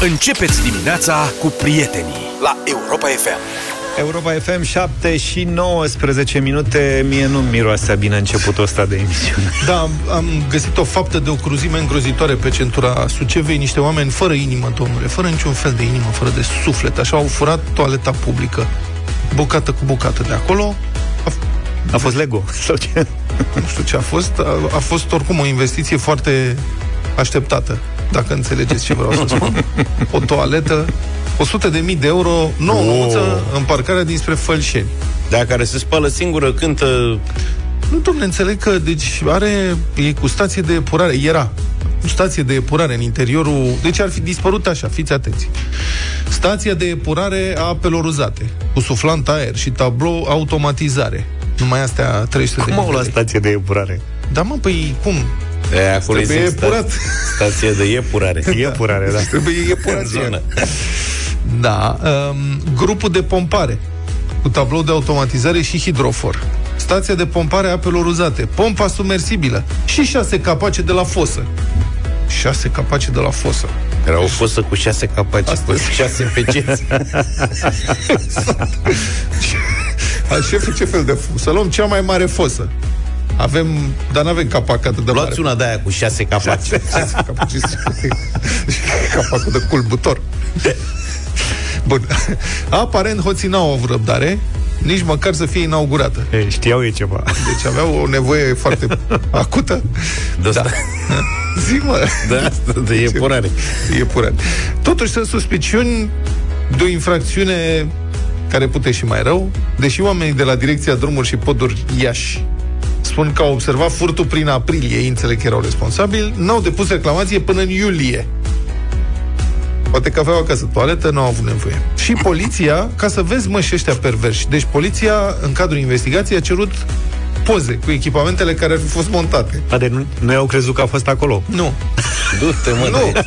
Începeți dimineața cu prietenii la Europa FM. Europa FM 7 și 19 minute. Mie nu miroase bine începutul ăsta de emisiune. Da, am, am găsit o faptă de o cruzime îngrozitoare pe centura Sucevei. Niște oameni fără inimă, domnule Fără niciun fel de inimă, fără de suflet. Așa au furat toaleta publică Bucată cu bucată de acolo. A, a fost Lego sau ce? Nu știu ce a fost. A, a fost oricum o investiție foarte așteptată Dacă înțelegeți ce vreau să spun O toaletă 100 de mii de euro, nouă Wow. nouță în parcarea dinspre Fălșeni. Da, care se spală singură, cântă... Nu, domnule, înțeleg că deci are, e cu stație de epurare, era cu stație de epurare în interiorul, deci ar fi dispărut așa, fiți atenți. Stația de epurare a apelor uzate, cu suflant aer și tablou automatizare. Numai astea 300 de Cum au mii de la lei. stație de epurare? Da, mă, păi cum? E, acolo Trebuie este epurat. stație de epurare. Epurare, da Trebuie epurat În zonă. Da, um, grupul de pompare cu tablou de automatizare și hidrofor. Stația de pompare a apelor uzate, pompa submersibilă și șase capace de la fosă. Șase capace de la fosă. Era o fosă cu șase capaci, Asta- cu șase peceți. A șeful ce fel de fosă? Să luăm cea mai mare fosă. Avem, dar nu avem capac atât de Luați mare. una de aia cu șase capaci. Șase capace. Capacul de culbutor. Bun. Aparent hoții n-au avut răbdare, nici măcar să fie inaugurată. e, Știau e ceva Deci aveau o nevoie foarte acută. De asta, Zi, mă. de asta, de epurare. E purat. Totuși sunt suspiciuni de o infracțiune care pute și mai rău, deși oamenii de la Direcția Drumuri și Poduri Iași spun că au observat furtul prin aprilie, ei înțeleg că erau responsabili, n-au depus reclamație până în iulie. Poate că aveau acasă toaletă, nu au avut nevoie. Și poliția, ca să vezi, mă, și ăștia perverși. Deci poliția, în cadrul investigației, a cerut poze cu echipamentele care ar fi fost montate. A, de nu, noi au crezut că a fost acolo Nu. Du-te, mă, Nu! de-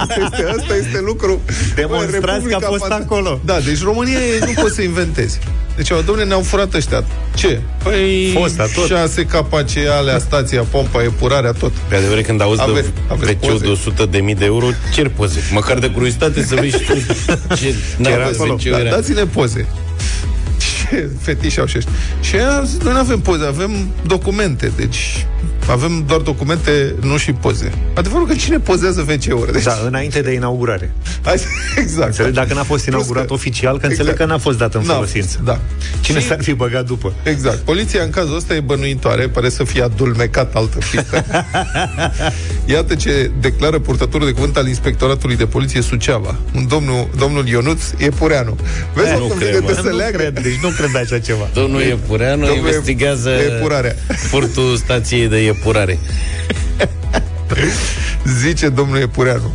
asta, este, asta este lucru. Demonstrați Bă, că a Republica fost Fanta- acolo. Da, deci România e- nu poți să inventezi. Deci, au, domnule, ne-au furat ăștia. Ce? Păi, Fosta, tot. șase capace alea, stația, pompa, epurarea, tot. Pe adevăr, când auzi Ave- de aveți wc poze? de 100 de mii de euro, cer poze. Măcar de curiozitate să vezi și tu ce Da, n-a acolo. ce Da, era. dați-ne poze. Ce fetiși au și ăștia. Și aia au zis, noi nu avem poze, avem documente. Deci, avem doar documente, nu și poze. Adevărul că cine pozează WC-uri? Deci, Da, înainte de inaugurare Hai, exact. Înțeleg, dacă n-a fost inaugurat Plus că- oficial, că înțeleg Exact. că n-a fost dat în N-a folosință fost, Da. Cine Și- s-ar fi băgat după? Exact. Poliția în cazul ăsta e bănuitoare, pare să fie adulmecat altă pistă. Iată ce declară purtătorul de cuvânt al Inspectoratului de Poliție Suceava, un domnul, domnul Ionuț Epureanu. Vezi Eh, cum nu vine cred, de mă. să Nu leagă? cred, deci nu cred așa ceva Domnul Epureanu Domnul investigează Epurarea. furtul stației de epurare. Zice domnul Epureanu.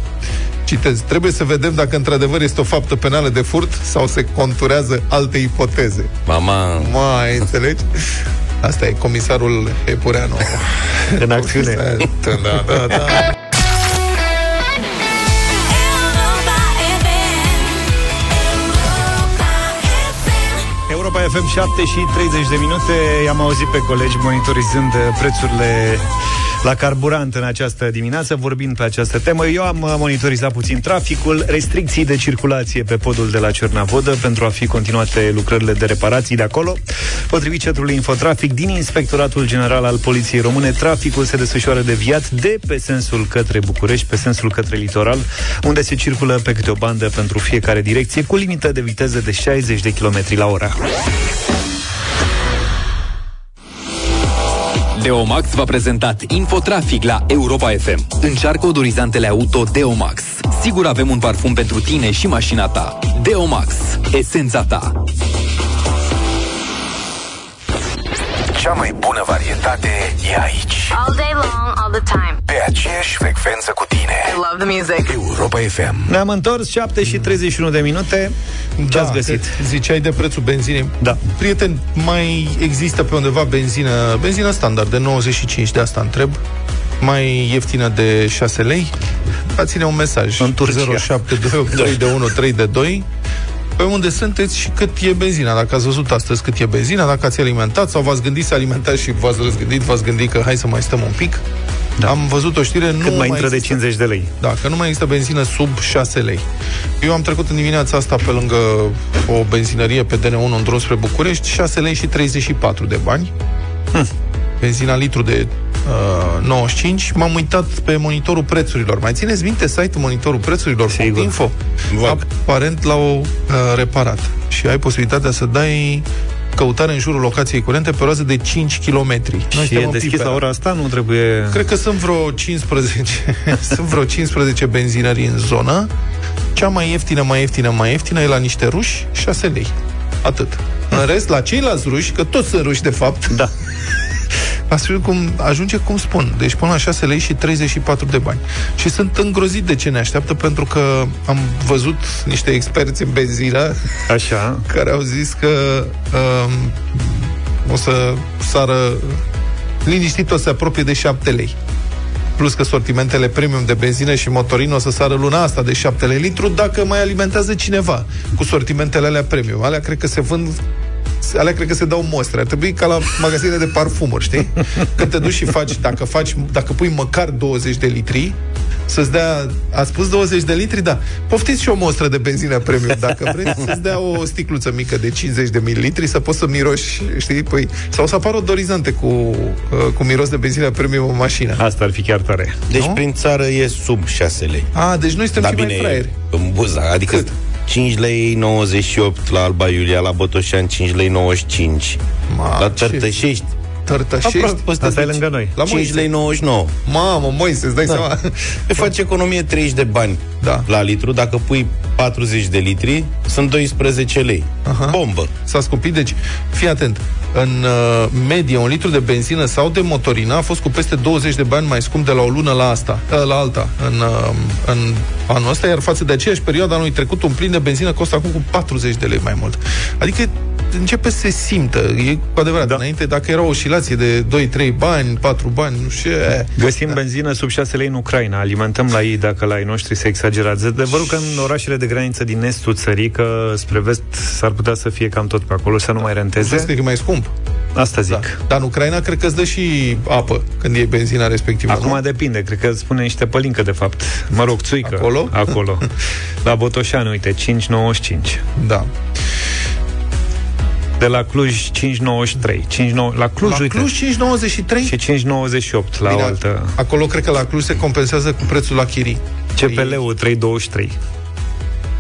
Citez, trebuie să vedem dacă într-adevăr este o faptă penală de furt sau se conturează alte ipoteze. Mama, Mai înțelegi? Asta e comisarul Epureanu. În acțiune Da, da, da. Europa FM 7 și 30 de minute. I-am auzit pe colegi monitorizând uh, prețurile la carburant în această dimineață, vorbind pe această temă. Eu am uh, monitorizat puțin traficul, restricții de circulație pe podul de la Cernavodă pentru a fi continuate lucrările de reparații de acolo. Potrivit centrului Infotrafic din Inspectoratul General al Poliției Române, traficul se desfășoară deviat de pe sensul către București, pe sensul către litoral, unde se circulă pe câte o bandă pentru fiecare direcție, cu limită de viteză de 60 de km la oră. Deomax v-a prezentat Infotrafic la Europa FM. Încearcă odorizantele auto Deomax. Sigur avem un parfum pentru tine și mașina ta. Deomax. Esența ta. Cea mai bună varietate e aici. All day long, all the time. Pe aceeași frecvență cu tine. I love the music. Europa FM. Ne-am întors 7 și 31 de minute. Ce ați găsit? că Ziceai de prețul benzinei. Da. Prieten, mai există pe undeva benzină, benzină standard de 95, de asta întreb, mai ieftină de 6 lei? Dați-ne un mesaj. În Turcia. 0728 de 1 3 de 2 pe unde sunteți și cât e benzina. Dacă ați văzut astăzi cât e benzina, dacă ați alimentat sau v-ați gândit să alimentați și v-ați răzgândit, v-ați gândit că hai să mai stăm un pic. Da. Am văzut o știre, nu Cât mai intră de există- 50 de lei. Da, că nu mai există benzină sub 6 lei. Eu am trecut în dimineața asta pe lângă o benzinărie pe DN1 în drum spre București, 6 lei și 34 de bani. Hm. Benzina litru de uh, 95. M-am uitat pe monitorul prețurilor. Mai țineți minte site-ul monitorul prețurilor? Sigur. Info. Vag. Aparent l-au uh, reparat. Și ai posibilitatea să dai căutare în jurul locației curente pe o rază de 5 km. Noi Și e deschis la ora asta? Nu trebuie... Cred că sunt vreo 15 sunt vreo 15 benzinării în zonă. Cea mai ieftină, mai ieftină, mai ieftină e la niște ruși, 6 lei. Atât. În rest, la ceilalți ruși, că toți sunt ruși de fapt, Da. astfel cum ajunge cum spun. Deci până la 6 lei și 34 de bani. Și sunt îngrozit de ce ne așteaptă, pentru că am văzut niște experți în benzină Așa. care au zis că um, o să sară liniștit o să se apropie de 7 lei. Plus că sortimentele premium de benzină și motorină o să sară luna asta de 7 lei litru dacă mai alimentează cineva cu sortimentele alea premium. Alea cred că se vând alea cred că se dau mostre. Ar trebui ca la magazine de parfumuri, știi? Când te duci și faci, dacă faci, dacă pui măcar 20 de litri, să-ți dea, a spus 20 de litri, da. Poftiți și o mostră de benzină premium, dacă vreți, să-ți dea o sticluță mică de 50 de mililitri, să poți să miroși, știi, păi, sau să apară odorizante cu, uh, cu miros de benzină premium în mașină. Asta ar fi chiar tare. Deci Nu? prin țară e sub 6 lei. A, deci noi suntem Dar și mai bine, fraieri. în buza, adică Cât? 5 lei 98 la Alba Iulia, la Botoșan 5 lei 95. Ma, la ce Tărtășești, Tărtășești? aproape peste Asta e 10. lângă noi. La 5 Moise. lei 99. Mamă, Moise, îți dai Da. seama? Pe face economie 30 de bani Da. la litru. Dacă pui 40 de litri, sunt 12 lei. Aha. Bombă. S-a scumpit, deci fii atent. În uh, medie, un litru de benzină sau de motorină a fost cu peste 20 de bani mai scump de la o lună la asta, uh, la alta, în, uh, în anul ăsta, iar față de aceeași perioadă anului trecut, un plin de benzină costă acum cu 40 de lei mai mult. Adică începe să se simtă. E cu adevărat. Da. Înainte, dacă era o oscilație de 2-3 bani, 4 bani, nu știu ce... Găsim da. benzină sub 6 lei în Ucraina, alimentăm la ei dacă la ei noștri se exagerați. Adevărul că în orașele de graniță din estul țării, că spre vest s-ar putea să fie cam tot pe acolo, să nu mai renteze. Vezi că e mai scump. Asta zic. Da. Dar în Ucraina cred că îți dă și apă când e benzina respectivă. Acum nu? depinde, cred că îți spune niște pălincă, de fapt. Mă rog, țuică. Acolo? Acolo. La Botoșani, uite, 5,95. Da. De la Cluj, 5,93. 5, la Cluj, La uite. Cluj 5,93? Și 5,98 la o altă. Acolo cred că la Cluj se compensează cu prețul la chirii. CPL-ul 3,23.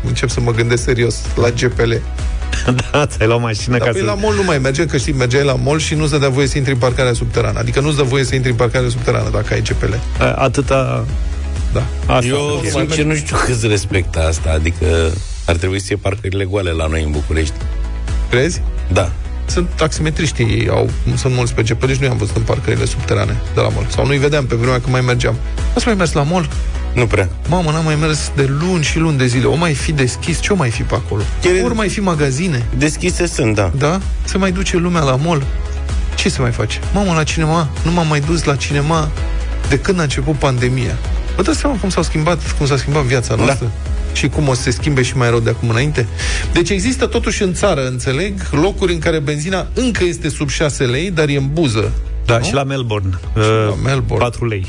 Încep să mă gândesc serios la GPL. da, ți-ai luat mașină Dar ca păi să... la mall nu mai merge, că știi, mergeai la mall și nu-ți dădea voie să intri în parcarea subterană. Adică nu-ți dă voie să intri în parcarea subterană dacă ai GPL. A- Atâta... Da. Asta Eu, e. sincer, nu știu câți respectă asta. Adică ar trebui să fie parcările goale la noi în București. Crezi? Da. Sunt taximetriștii, au, sunt mulți pe GPL și nu i-am văzut în parcările subterane de la mall. Sau nu-i vedeam pe vremea când mai mergeam. Ați mai mers la mall? Nu prea. Mamă, n-am mai mers de luni și luni de zile. O mai fi deschis, ce o mai fi pe acolo? Chiar- Ori mai fi magazine. Deschise sunt, da. Da? Se mai duce lumea la mall. Ce se mai face? Mamă, la cinema? Nu m-am mai dus la cinema de când a început pandemia. Vă dați seama cum s-au schimbat, cum s-a schimbat viața noastră? Și cum o să se schimbe și mai rău de acum înainte? Deci există totuși în țară, înțeleg, locuri în care benzina încă este sub 6 lei, dar e în buză. Da, Nu? și la Melbourne. uh, la Melbourne. 4 lei.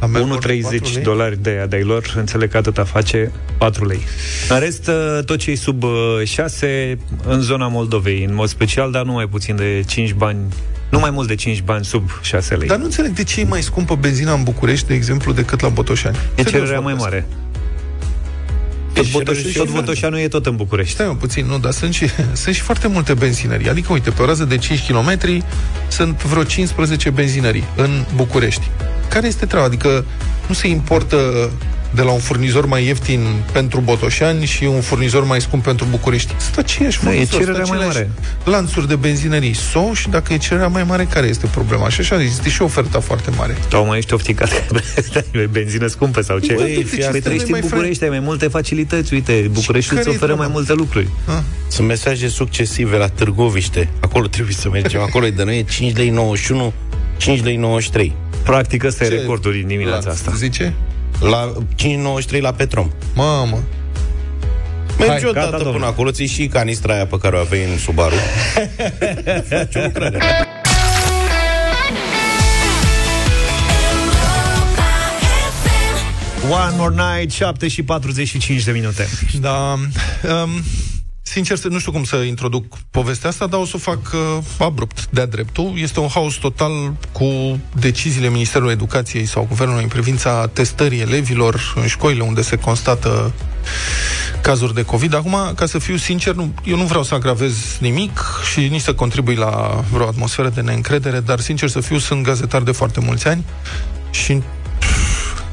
La Melbourne, 1,30 patru lei? dolari de aia de lor, înțeleg că atâta face 4 lei. În rest, uh, tot ce e sub uh, 6 în zona Moldovei, în mod special, dar nu mai puțin de 5 bani, nu mai mult de 5 bani sub 6 lei. Dar nu înțeleg de ce e mai scumpă benzina în București, de exemplu, decât la Botoșani. e Serios cererea mai vorbesc. mare. Tot, Deci, Botoș, și- tot Botoșanul e tot în București. Stai mă puțin, nu, dar sunt și, sunt și foarte multe benzinării. Adică, uite, pe o rază de 5 km sunt vreo 15 benzinării în București. Care este treaba? Adică nu se importă de la un furnizor mai ieftin pentru Botoșani și un furnizor mai scump pentru București. Sunt aceiași Da, e furnizori, cererea sunt mai aceleași mare. lanțuri de benzinării. Sau și dacă e cererea mai mare, care este problema? Și așa, este și oferta foarte mare. Sau mai ești ofticat e benzină scumpă sau ce? Băi, Păi, de ce păi trăiești mai în București, ai mai multe facilități. Uite, Bucureștiul îți care e oferă mai treaba? multe lucruri. Ah, Sunt mesaje succesive la Târgoviște. Acolo trebuie să mergem. Acolo e de noi e 5 lei 91, 5 lei 93. Practic, ăsta e ce recordul din dimineața lanț asta. Zice? La 5,93 la Petrom. Mamă, Mergi Hai, o gata, dată domnule. până acolo, ți și canistra aia pe care o aveai în Subaru. Faci o lucrare. One More Night, 7 și 45 de minute. Da, um, sincer, să- nu știu cum să introduc povestea asta, dar o să o fac uh, abrupt, de-a dreptul. Este un haos total cu deciziile Ministerului Educației sau Guvernului în privința testării elevilor în școlile unde se constată cazuri de COVID. Acum, ca să fiu sincer, nu, eu nu vreau să agravez nimic și nici să contribui la vreo atmosferă de neîncredere, dar, sincer să fiu, sunt gazetar de foarte mulți ani și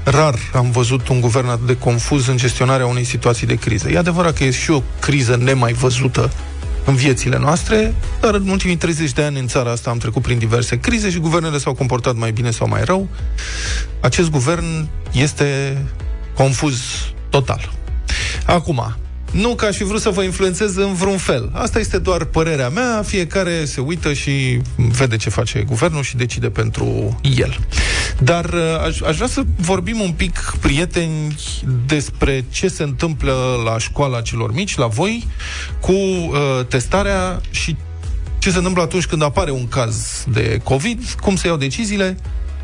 rar am văzut un guvern atât de confuz în gestionarea unei situații de criză. E adevărat că e și o criză nemai văzută în viețile noastre, dar în ultimii 30 de ani în țara asta am trecut prin diverse crize și guvernele s-au comportat mai bine sau mai rău. Acest guvern este confuz total. Acum, nu că aș fi vrut să vă influențez în vreun fel. Asta este doar părerea mea, fiecare se uită și vede ce face guvernul și decide pentru el. Dar uh, aș, aș vrea să vorbim un pic, prieteni, despre ce se întâmplă la școala celor mici, la voi, cu uh, testarea și ce se întâmplă atunci când apare un caz de COVID, cum se iau deciziile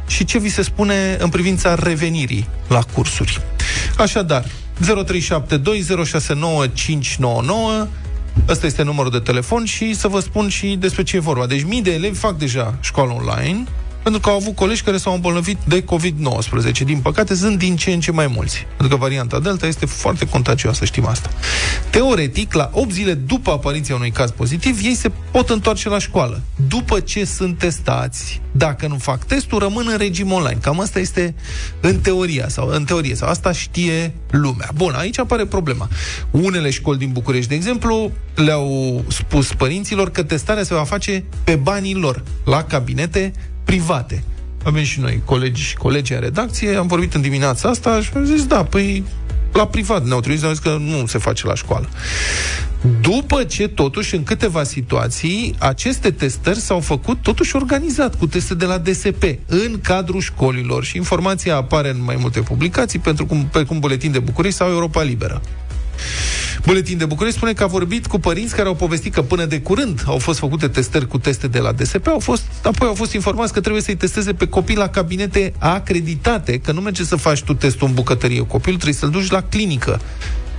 și ce vi se spune în privința revenirii la cursuri. Așadar, 0372069599 Ăsta este numărul de telefon și să vă spun și despre ce e vorba. Deci mii de elevi fac deja școală online pentru că au avut colegi care s-au îmbolnăvit de COVID-19. Din păcate, sunt din ce în ce mai mulți. Pentru că varianta Delta este foarte contagioasă, știm asta. Teoretic, la 8 zile după apariția unui caz pozitiv, ei se pot întoarce la școală. După ce sunt testați, dacă nu fac testul, rămân în regim online. Cam asta este în teoria sau în teorie sau asta știe lumea. Bun, aici apare problema. Unele școli din București, de exemplu, le-au spus părinților că testarea se va face pe banii lor, la cabinete private. Avem și noi colegi și colegi în redacție, am vorbit în dimineața asta și am zis, da, păi la privat ne-au trimis, ne-au zis că nu se face la școală. După ce, totuși, în câteva situații, aceste testări s-au făcut totuși organizat cu teste de la DSP în cadrul școlilor și informația apare în mai multe publicații, pentru cum, precum Buletin de București sau Europa Liberă. Buletin de București spune că a vorbit cu părinți care au povestit că până de curând au fost făcute testări cu teste de la DSP, au fost, apoi au fost informați că trebuie să-i testeze pe copii la cabinete acreditate, că nu merge să faci tu testul în bucătărie. Copilul trebuie să-l duci la clinică.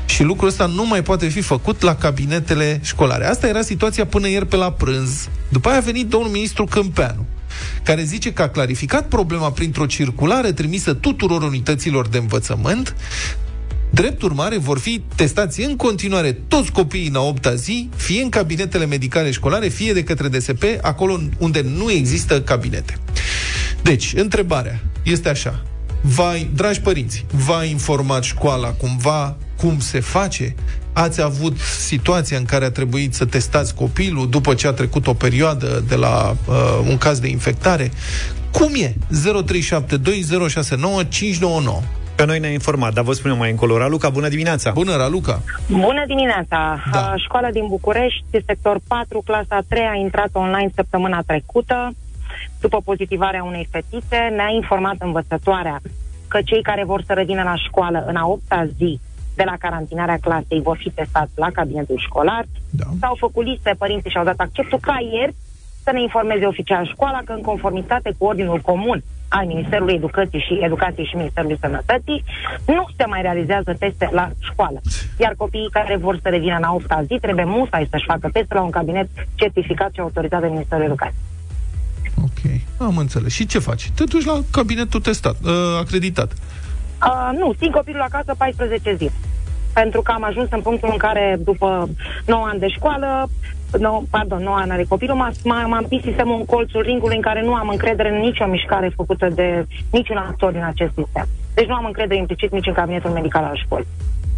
Și lucrul ăsta nu mai poate fi făcut la cabinetele școlare. Asta era situația până ieri pe la prânz. După aia a venit domnul ministru Câmpeanu care zice că a clarificat problema printr-o circulară trimisă tuturor unităților de învățământ, Drept urmare, vor fi testați în continuare toți copiii în a 8 zi, fie în cabinetele medicale școlare, fie de către DSP, acolo unde nu există cabinete. Deci, întrebarea este așa. Va, dragi părinți, v-a informat școala cumva cum se face? Ați avut situația în care a trebuit să testați copilul după ce a trecut o perioadă de la uh, un caz de infectare? Cum e? 0372069599 Pe noi ne-a informat, dar vă spunem mai încolo. Raluca, bună dimineața! Bună, Raluca! Bună dimineața! Da. Da. Școala din București, sector 4, clasa 3, a intrat online săptămâna trecută. După pozitivarea unei fetițe, ne-a informat învățătoarea că cei care vor să revină la școală în a 8 zi de la carantinarea clasei vor fi testați la cabinetul școlar. Da. S-au făcut liste, părinții și-au dat acceptul ca ieri să ne informeze oficial școala că în conformitate cu ordinul comun al Ministerului Educației și Educației și Ministerului Sănătății, nu se mai realizează teste la școală. Iar copiii care vor să revină în a 8 zi trebuie musai să-și facă teste la un cabinet certificat și autorizat de Ministerul Educației. Ok, am înțeles. Și ce faci? Te duci la cabinetul testat, uh, acreditat. Uh, nu, țin copilul acasă 14 zile. Pentru că am ajuns în punctul în care, după 9 ani de școală, no, pardon, 9 ani de copilul, m-a, m-a, m-a împins sistemul în colțul ringului în care nu am încredere în nicio mișcare făcută de niciun actor din acest sistem. Deci nu am încredere implicit nici în cabinetul medical al școlii.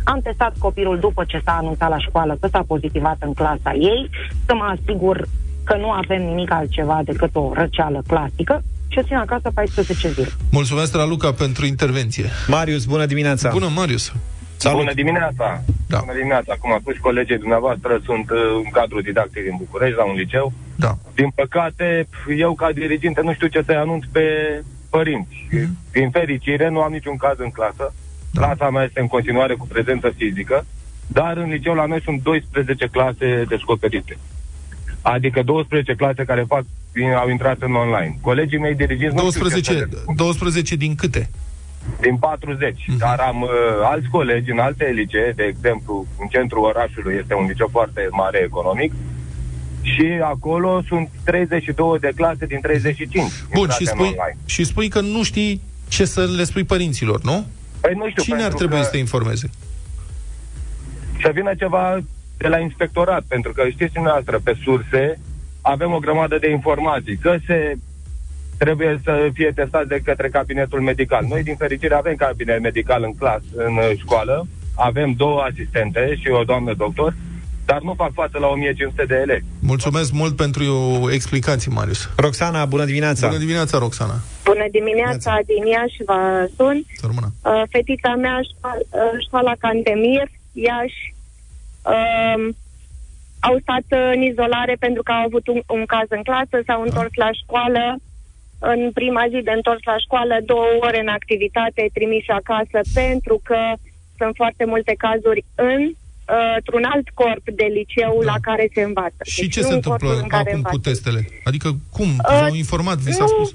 Am testat copilul după ce s-a anunțat la școală că s-a pozitivat în clasa ei, să mă asigur că nu avem nimic altceva decât o răceală clasică și o țin acasă 14 zile. Mulțumesc, Raluca, pentru intervenție. Marius, bună dimineața! Bună, Marius! Salut! Bună dimineața! Da. Bună dimineața! Cum a spus și colegii dumneavoastră, sunt uh, în cadrul didactic din București, la un liceu. Da. Din păcate, eu ca diriginte nu știu ce să-i anunț pe părinți. Mhm. Din fericire, nu am niciun caz în clasă. Da. Clasa mea este în continuare cu prezență fizică, dar în liceu la noi sunt 12 clase descoperite. Adică 12 clase care fac, au intrat în online. Colegii mei diriginți nu știu ce să 12, le spun. 12 din câte? Din 40, uh-huh. dar am uh, alți colegi în alte licee, de exemplu, în centrul orașului este un liceu foarte mare economic, și acolo sunt 32 de clase din 35. Bun, și intrate în spui, online. și spui că nu știi ce să le spui părinților, nu? Păi nu știu, Cine ar pentru trebui că să te informeze? să vină ceva de la inspectorat, pentru că știți dumneavoastră, pe surse avem o grămadă de informații, că se trebuie să fie testat de către cabinetul medical. Noi, din fericire, avem cabinet medical în clasă, în uh, școală, avem două asistente și o doamnă doctor, dar nu fac față la 1500 de elevi. Mulțumesc mult pentru explicații, Marius. Roxana, bună dimineața! Bună dimineața, Roxana. Bună dimineața, din Iași vă sun. Să rămână. Uh, fetița mea, școala, uh, școala Cantemir, Iași, um, au stat în izolare pentru că au avut un, un caz în clasă, s-au întors la școală. În prima zi de întors la școală, două ore în activitate, trimiși acasă, pentru că sunt foarte multe cazuri în uh, într-un alt corp de liceu Da. la care se învață. Și Deci ce nu se în întâmplă corpul în care acum cu învață. testele? Adică cum? Uh, V-au informat? Vi s-a nu. spus?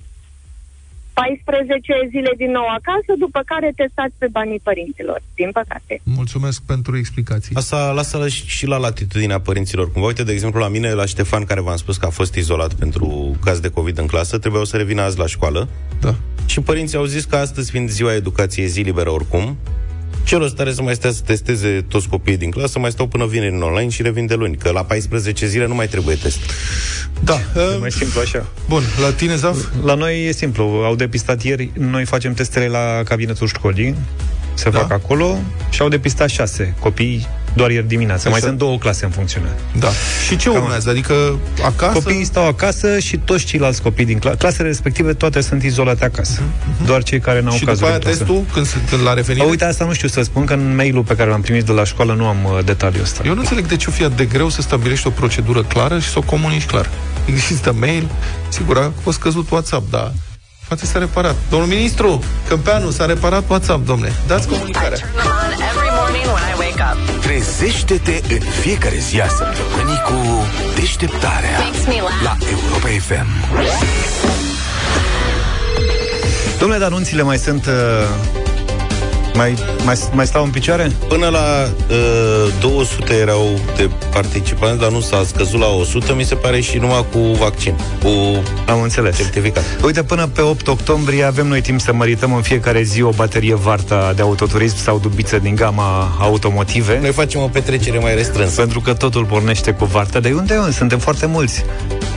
14 zile din nou acasă, după care testați pe banii părinților, din păcate. Mulțumesc pentru explicații. Asta lasă și la latitudinea părinților. Cumva, uite, de exemplu, la mine, la Ștefan, care v-am spus că a fost izolat pentru caz de COVID în clasă, trebuiau să revină azi la școală. Da. Și părinții au zis că astăzi, fiind ziua educației, zi liberă oricum, celor stare să mai stea să testeze toți copiii din clasă, mai stau până vineri în online și revin de luni, că la 14 zile nu mai trebuie test. Da. E Uh, mai simplu așa. bun, la tine, Zaf? La noi e simplu. Au depistat ieri, noi facem testele la cabinetul școlii, se Da. fac acolo și au depistat șase copii doar ieri dimineață. Mai Așa. sunt două clase în funcțiune. Da. Și ce urmează? Adică acasă? Copiii stau acasă și toți ceilalți copii din clasă. Clasele respective toate sunt izolate acasă. Doar cei care n-au Mhm. și cazuri după aia în clasă. testul, când, se- când la revenire? A, uite, asta nu știu să spun, că în mailul pe care l-am primit de la școală nu am uh, detaliul ăsta. Eu nu înțeleg de ce o fi atât de greu să stabilești o procedură clară și să o comunici clar. Există mail, sigur, a fost căzut WhatsApp, dar poate s-a reparat. Domnul ministru, Câmpeanu, s-a reparat WhatsApp, domne. Dați comunicarea. Turn them on every morning when I wake up. Trezește-te în fiecare zi a săptămânii cu deșteptarea Makes me laugh. la Europa FM. Domnule, dar anunțile mai sunt... Uh, mai, mai, mai stau în picioare? Până la uh, 200 erau de participanți, dar nu s-a scăzut la 100, mi se pare, și numai cu vaccin, cu Am înțeles. certificat. Uite, până pe 8 octombrie avem noi timp să mărităm în fiecare zi o baterie Varta de autoturism sau dubiță din gama automotive. Noi facem o petrecere mai restrânsă. Pentru că totul pornește cu Varta. De unde? mă? Suntem foarte mulți.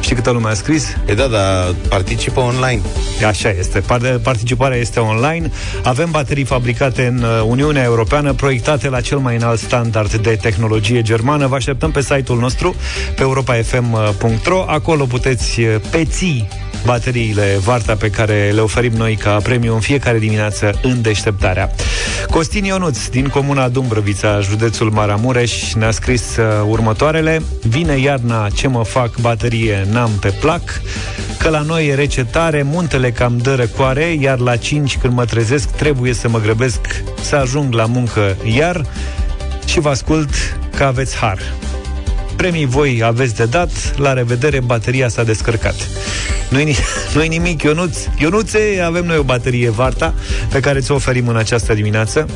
Știi câtă lume a scris? E da, dar participă online. Așa este. Par- Participarea este online. Avem baterii fabricate în uh, Uniunea Europeană, proiectate la cel mai înalt standard de tehnologie germană. Vă așteptăm pe site-ul nostru, pe europafm.ro. Acolo puteți uh, peți bateriile Varta pe care le oferim noi ca premiu în fiecare dimineață în deșteptarea. Costin Ionuț, din comuna Dumbrăvița, județul Maramureș, ne-a scris uh, următoarele. Vine iarna, ce mă fac, baterie n-am pe plac, că la noi e rece tare, muntele cam dă răcoare, iar la 5 când mă trezesc trebuie să mă grăbesc să ajung la muncă iar și vă ascult că aveți har. Premii voi aveți de dat, la revedere, bateria s-a descărcat. Nu-i, ni- nu-i nimic, Ionuț. Ionuțe, avem noi o baterie Varta pe care ți-o oferim în această dimineață.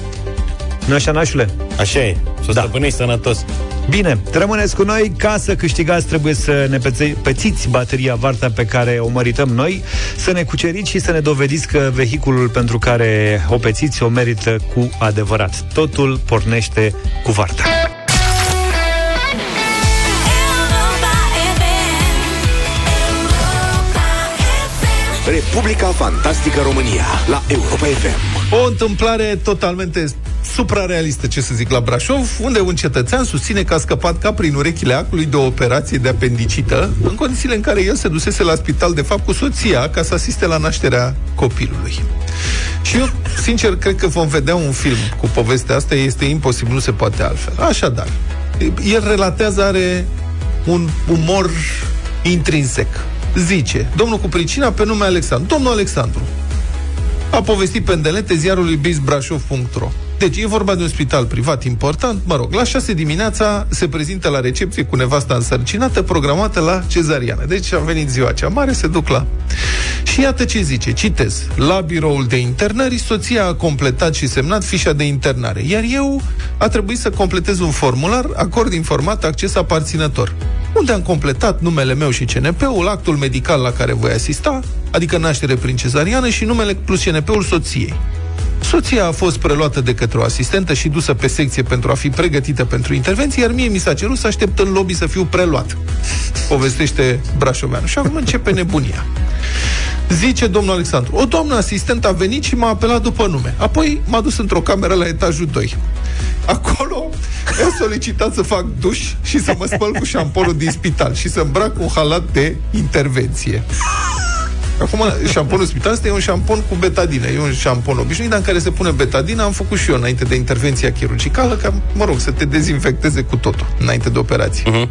Nu așa, nașule? Așa e, să Da. da. stăpânești sănătos. Bine, rămâneți cu noi. Ca să câștigați, trebuie să ne pețe- pețiți bateria Varta pe care o mărităm noi, să ne cuceriți și să ne dovediți că vehiculul pentru care o pețiți o merită cu adevărat. Totul pornește cu Varta. Republica Fantastică România la Europa FM. O întâmplare totalmente suprarealistă, ce să zic, la Brașov, unde un cetățean susține că a scăpat ca prin urechile acului de o operație de apendicită, în condițiile în care el se dusese la spital, de fapt, cu soția, ca să asiste la nașterea copilului. Și eu, sincer, cred că vom vedea un film cu povestea asta, este imposibil, nu se poate altfel. Așadar, el relatează, are un umor intrinsec. Zice, domnul cu pricina pe nume Alexandru. Domnul Alexandru, a povestit pendelete ziarului bizbrașov.ro Deci e vorba de un spital privat important, mă rog, la 6 dimineața se prezintă la recepție cu nevasta însărcinată programată la cezariană. Deci am venit ziua cea mare, se duc la... Și iată ce zice, citez. La biroul de internări, soția a completat și semnat fișa de internare, iar eu a trebuit să completez un formular, acord informat, acces aparținător unde am completat numele meu și CNP-ul, actul medical la care voi asista, adică naștere prin cezariană și numele plus CNP-ul soției. Soția a fost preluată de către o asistentă și dusă pe secție pentru a fi pregătită pentru intervenție, iar mie mi s-a cerut să aștept în lobby să fiu preluat. Povestește Brașoveanu. Și acum începe nebunia. Zice domnul Alexandru, o doamnă asistent a venit și m-a apelat după nume. Apoi m-a dus într-o cameră la etajul 2. Acolo i-a solicitat să fac duș și să mă spăl cu șamponul din spital și să îmbrac un halat de intervenție. Acum, șamponul spital este un șampon cu betadină. E un șampon obișnuit, dar în care se pune betadină. Am făcut și eu înainte de intervenția chirurgicală, ca, mă rog, să te dezinfecteze cu totul, înainte de operație. Uh-huh.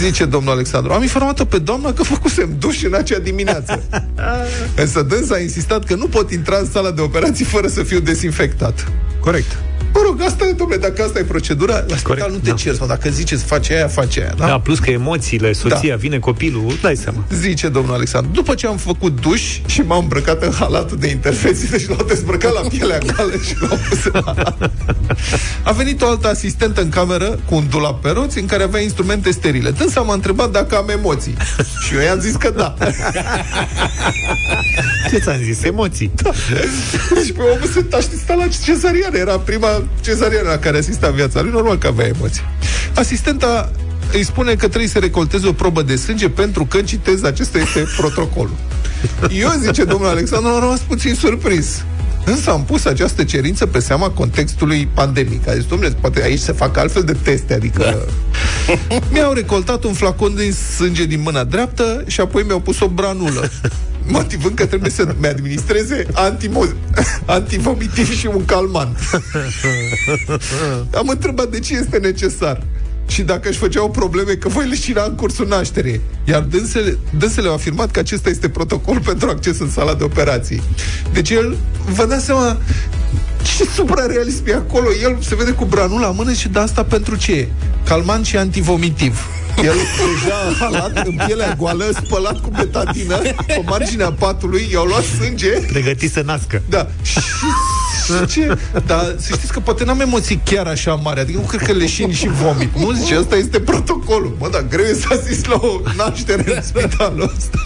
Zice domnul Alexandru, am informat-o pe doamna că făcusem duș în acea dimineață. Însă dânsa a insistat că nu pot intra în sala de operații fără să fiu dezinfectat. Corect. Mă rog, asta e, domnule, dacă asta e procedura, la spital nu te da. cer, sau dacă ziceți, face aia, face aia, da? Da, plus că emoțiile, soția, da. vine copilul, dai seama. Zice domnul Alexandru, după ce am făcut duș și m-am îmbrăcat în halatul de intervenție, deci l-au dezbrăcat la pielea gală și l-au pus în halat. A venit o altă asistentă în cameră cu un dulap pe roți în care avea instrumente sterile. Dânsa m-a întrebat dacă am emoții. și eu i-am zis că da. Ce ți-am zis? Emoții. Da. și pe omul se aștepta la cezariană. Era prima cezariană la care asista în viața lui. Normal că avea emoții. Asistenta îi spune că trebuie să recolteze o probă de sânge pentru că, citez, acesta este protocolul. Eu, zice domnul Alexandru, am rămas puțin surprins. Însă am pus această cerință pe seama contextului pandemic. A zis, domnule, poate aici se fac altfel de teste, adică... Da. Mi-au recoltat un flacon de sânge din mâna dreaptă și apoi mi-au pus o branulă motivând că trebuie să-mi administreze antimo- antivomitiv și un calmant. Am întrebat de ce este necesar și dacă își făceau probleme că voi le știra în cursul nașterii. Iar dânsele, dânsele au afirmat că acesta este protocol pentru acces în sala de operații. Deci el, vă dați seama, ce suprarealism e acolo? El se vede cu branula în mână și de asta pentru ce? Calmant și antivomitiv. El deja halat în pielea goală, spălat cu betadină, pe marginea patului, i-au luat sânge. Pregătit să nască. Da. Și, și ce? Dar să știți că poate n-am emoții chiar așa mari, adică nu cred că leșin și vomit. Nu zice, asta este protocolul. Mă, dar greu e să asist la o naștere în spitalul ăsta.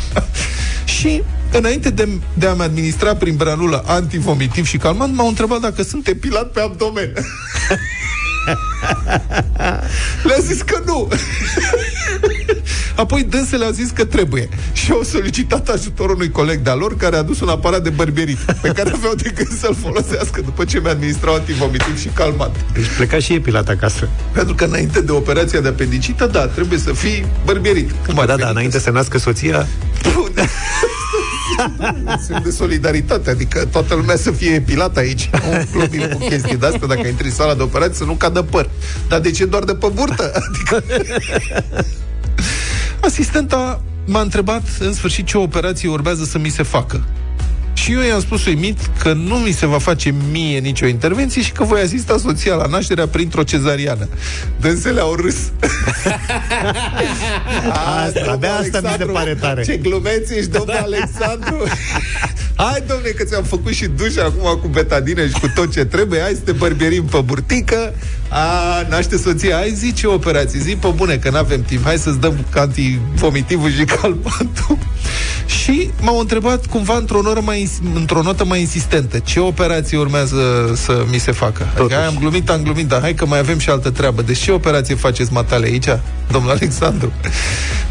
și înainte de, de a-mi administra prin branulă antivomitiv și calmant, m-au întrebat dacă sunt epilat pe abdomen. Le-a zis că nu. Apoi dânsele a zis că trebuie. Și au solicitat ajutorul unui coleg de-a lor care a adus un aparat de bărbierit pe care aveau de gând să-l folosească după ce mi-a administrat antivomitiv și calmant. Deci pleca și epilat acasă. Pentru că înainte de operația de apendicită, da, trebuie să fii bărbierit. Cum da, da, înainte să nască soția... Sunt de solidaritate, adică toată lumea să fie epilată aici. Nu cu chestii de astea, dacă intri în sala de operație, să nu cadă păr. Dar de ce doar de pe burtă? Adică... Asistenta m-a întrebat în sfârșit ce operație urmează să mi se facă. Și eu i-am spus uimit că nu mi se va face mie nicio intervenție și că voi asista soția la nașterea printr-o cezariană. Dânsele au râs. asta, abia asta mi se pare tare. Ce glumeți ești, domnul da. Alexandru. Hai, domnule, că ți-am făcut și duș acum cu betadină și cu tot ce trebuie. Hai să te bărbierim pe burtică. A, naște soția. Hai, zi ce operații. Zi pe bune, că nu avem timp. Hai să-ți dăm antivomitivul și calmantul. Și m-au întrebat cumva într-o, noră mai, într-o notă mai insistentă ce operație urmează să mi se facă. Adică am glumit, am glumit, dar hai că mai avem și altă treabă. Deci ce operație faceți matale aici, domnul Alexandru?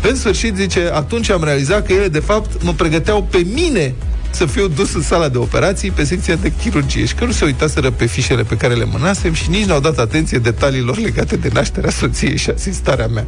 În sfârșit, zice, atunci am realizat că ele, de fapt, mă pregăteau pe mine să fiu dus în sala de operații pe secția de chirurgie și că nu se uitaseră pe fișele pe care le mânasem și nici n-au dat atenție detaliilor legate de nașterea soției și asistarea mea.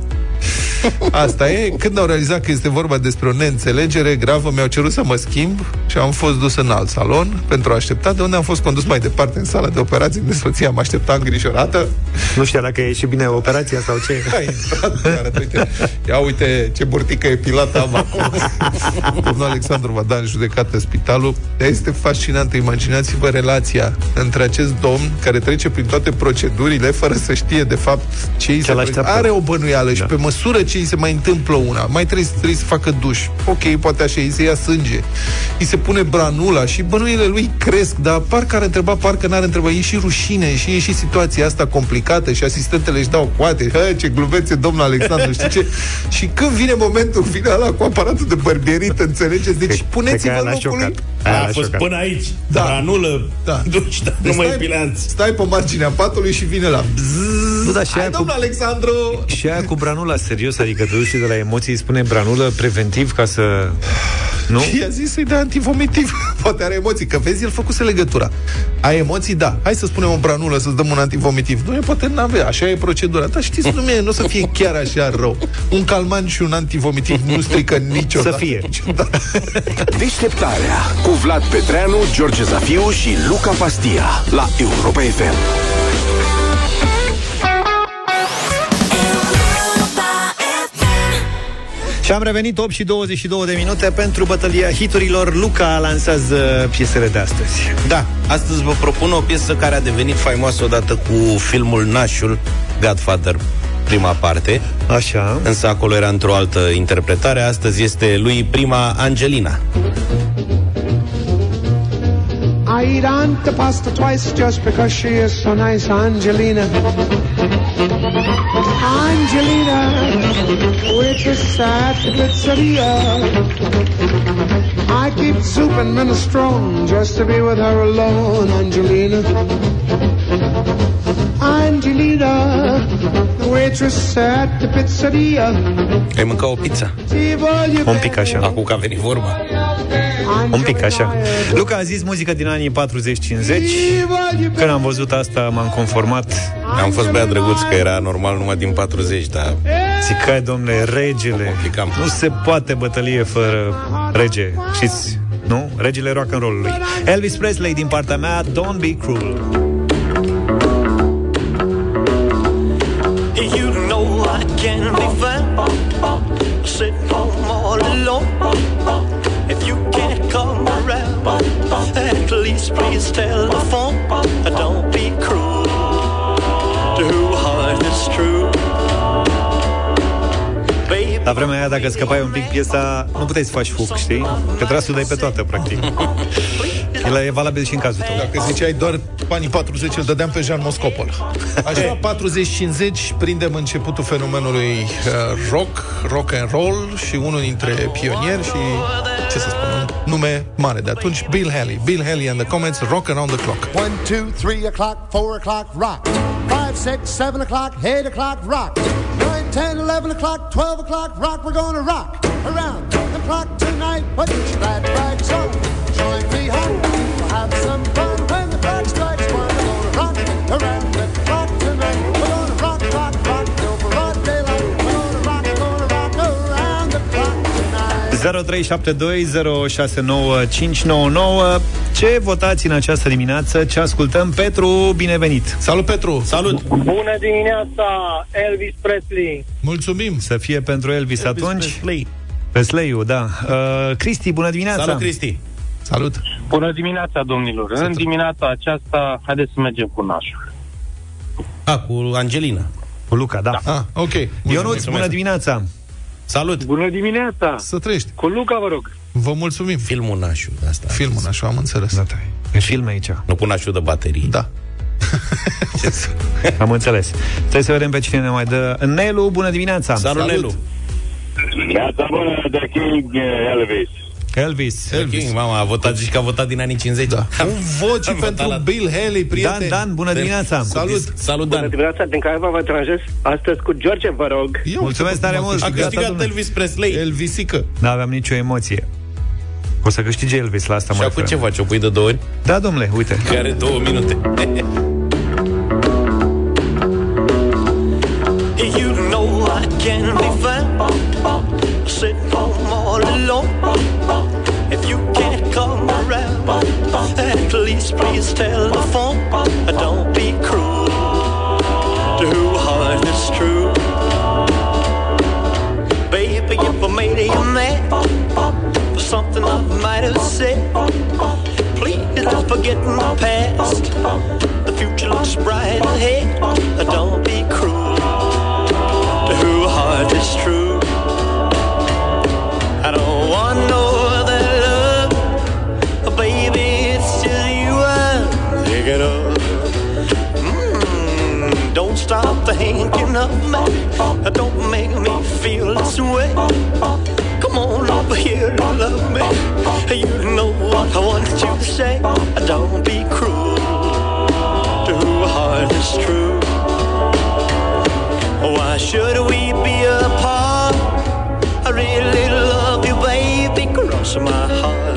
Asta e. Când au realizat că este vorba despre o neînțelegere gravă, mi-au cerut să mă schimb și am fost dus în alt salon pentru a aștepta, de unde am fost condus mai departe în sala de operații, unde soția mă aștepta îngrijorată. Nu știa dacă e și bine operația sau ce. A intrat, uite, ia uite ce burtică epilată am acum. Domnul Alexandru va da în judecată spitalul. Este fascinantă. Imaginați-vă relația între acest domn care trece prin toate procedurile fără să știe de fapt ce îi se l-așteaptă. Are o bănuială da. și Da. pe măsură ce îi se mai întâmplă una, mai trebuie, trebuie să facă duș. Ok, poate așa, îi se ia sânge. Îi se pune branula și bănuiele lui cresc, dar parcă ar întreba, parcă n-ar întreba. E și rușine și e și situația asta complicată și asistentele își dau coate. Hă, ce glumețe, domnul Alexandru, știi ce? Și când vine momentul final ăla cu aparatul de bărbierit, înțelegeți? Deci puneți-vă aia în l-a locul lui. șocat. Aia A l-a fost șocat. până aici. Da. Da. Granulă, Da. duci, dar Deci nu mai stai- epilanți. Stai pe marginea patului și vine la bzzz. Nu, dar și Hai, aia cu- domnul Alexandru! Și aia cu branula, serios, adică te duci de la emoții, îi spune branulă preventiv ca să... Nu? Și i-a zis să-i dea antivomitiv. Poate are emoții, că vezi, el făcuse legătura. Ai emoții, da. Hai să spunem o branulă să-ți dăm un antivomitiv. Nu, poate n-avea, așa e procedura. Dar știți, nu, e, nu o să fie chiar așa rău. Un calmant și un antivomitiv nu strică niciodată. Să fie. Niciodată. Deșteptarea cu Vlad Petreanu, George Zafiu și Luca Pastia la Europa FM. Și am revenit 8 și 22 de minute pentru bătălia hiturilor. Luca lansează piesele de astăzi. Da, astăzi vă propun o piesă care a devenit faimoasă odată cu filmul Nașul, Godfather, prima parte, Așa. însă acolo era într-o altă interpretare. Astăzi este lui prima Angelina. I eat Aunt pasta twice just because she is so nice, Angelina. Angelina, waitress at the pizzeria. I keep soup and minestrone just to be with her alone, Angelina. Angelina, Ai mâncat o pizza? Ti voglio Un pic așa. Acum că a venit vorba. Un pic așa. Luca a zis muzică din anii 40-50. Când am văzut asta, m-am conformat. Am fost băiat drăguț că era normal numai din 40, dar Zic că, domnule, regele. Complicam. Nu se poate bătălie fără rege. Știți, nu? Regele rock and roll-ului. Elvis Presley din partea mea, Don't Be Cruel. La vremea aia, dacă scăpai un pic piesa, nu puteai să faci fuc, știi? Că trebuia să o dai pe toată, practic. El e valabil și în cazul tău. Dacă ziceai doar anii 40, îl dădeam pe Jean Moscopol. Așa, 40-50, prindem începutul fenomenului uh, rock, rock and roll și unul dintre pionieri și, ce să spun, un nume mare de atunci, Bill Haley. Bill Haley and the Comets, Rock Around the Clock. One, two, three o'clock, four o'clock, rock. Five, six, seven o'clock, eight o'clock, rock. Nine, ten, eleven o'clock, twelve o'clock, rock. We're gonna rock around the clock tonight. Put your glad rags on, join me home. We'll have some fun 0372069599 Ce votați în această dimineață? Ce ascultăm? Petru, binevenit! Salut, Petru! Salut! Bună dimineața, Elvis Presley. Mulțumim! Să fie pentru Elvis, Elvis atunci. Presley. Presley-ul, da. Uh, Cristi, bună dimineața! Salut, Cristi! Salut! Bună dimineața, domnilor. În dimineața aceasta, haideți să mergem cu nașul. A, cu Angelina. Cu Luca, da. Ah, ok. Ionuț, bună dimineața! Salut! Bună dimineața! Să trăiești. Cu Luca, vă rog. Vă mulțumim. Filmul Nașul, de asta. Filmul, așa am înțeles. Da, E film aici. Nu cu Nașul de baterii. Da. Am înțeles. Trebuie să vedem pe cine ne mai dă. Nelu, bună dimineața! Salut, Nelu! Viața bună de King Elvis. Elvis. Elvis. King, mama, a votat, zici că a votat din anii 50. Da. Un vot și Am pentru votat la- Bill Haley, prieten. Dan, Dan, bună dimineața! Salut! Salut, Dan! dimineața, din care vă tranjez astăzi cu George, vă rog. Eu Mulțumesc tare mult! A Gata, câștigat domnule. Elvis Presley. Elvisică. Nu aveam nicio emoție. O să câștige Elvis la asta Și mai acum ce faci? O pui de două ori? Da, domnule, uite. Care două minute. You know I can be found sitting home all alone. At least please tell the phone. Uh, don't be cruel to who heart is true. Baby, if I made you mad for something I might have said. Please don't forget my past. The future looks bright ahead. Don't be cruel to who heart is true. Thinking of me. Don't make me feel this way. Come on over here and love me. You know what I want you to say. Don't be cruel to a heart is true. Why should we be apart? I really love you, baby. Cross my heart.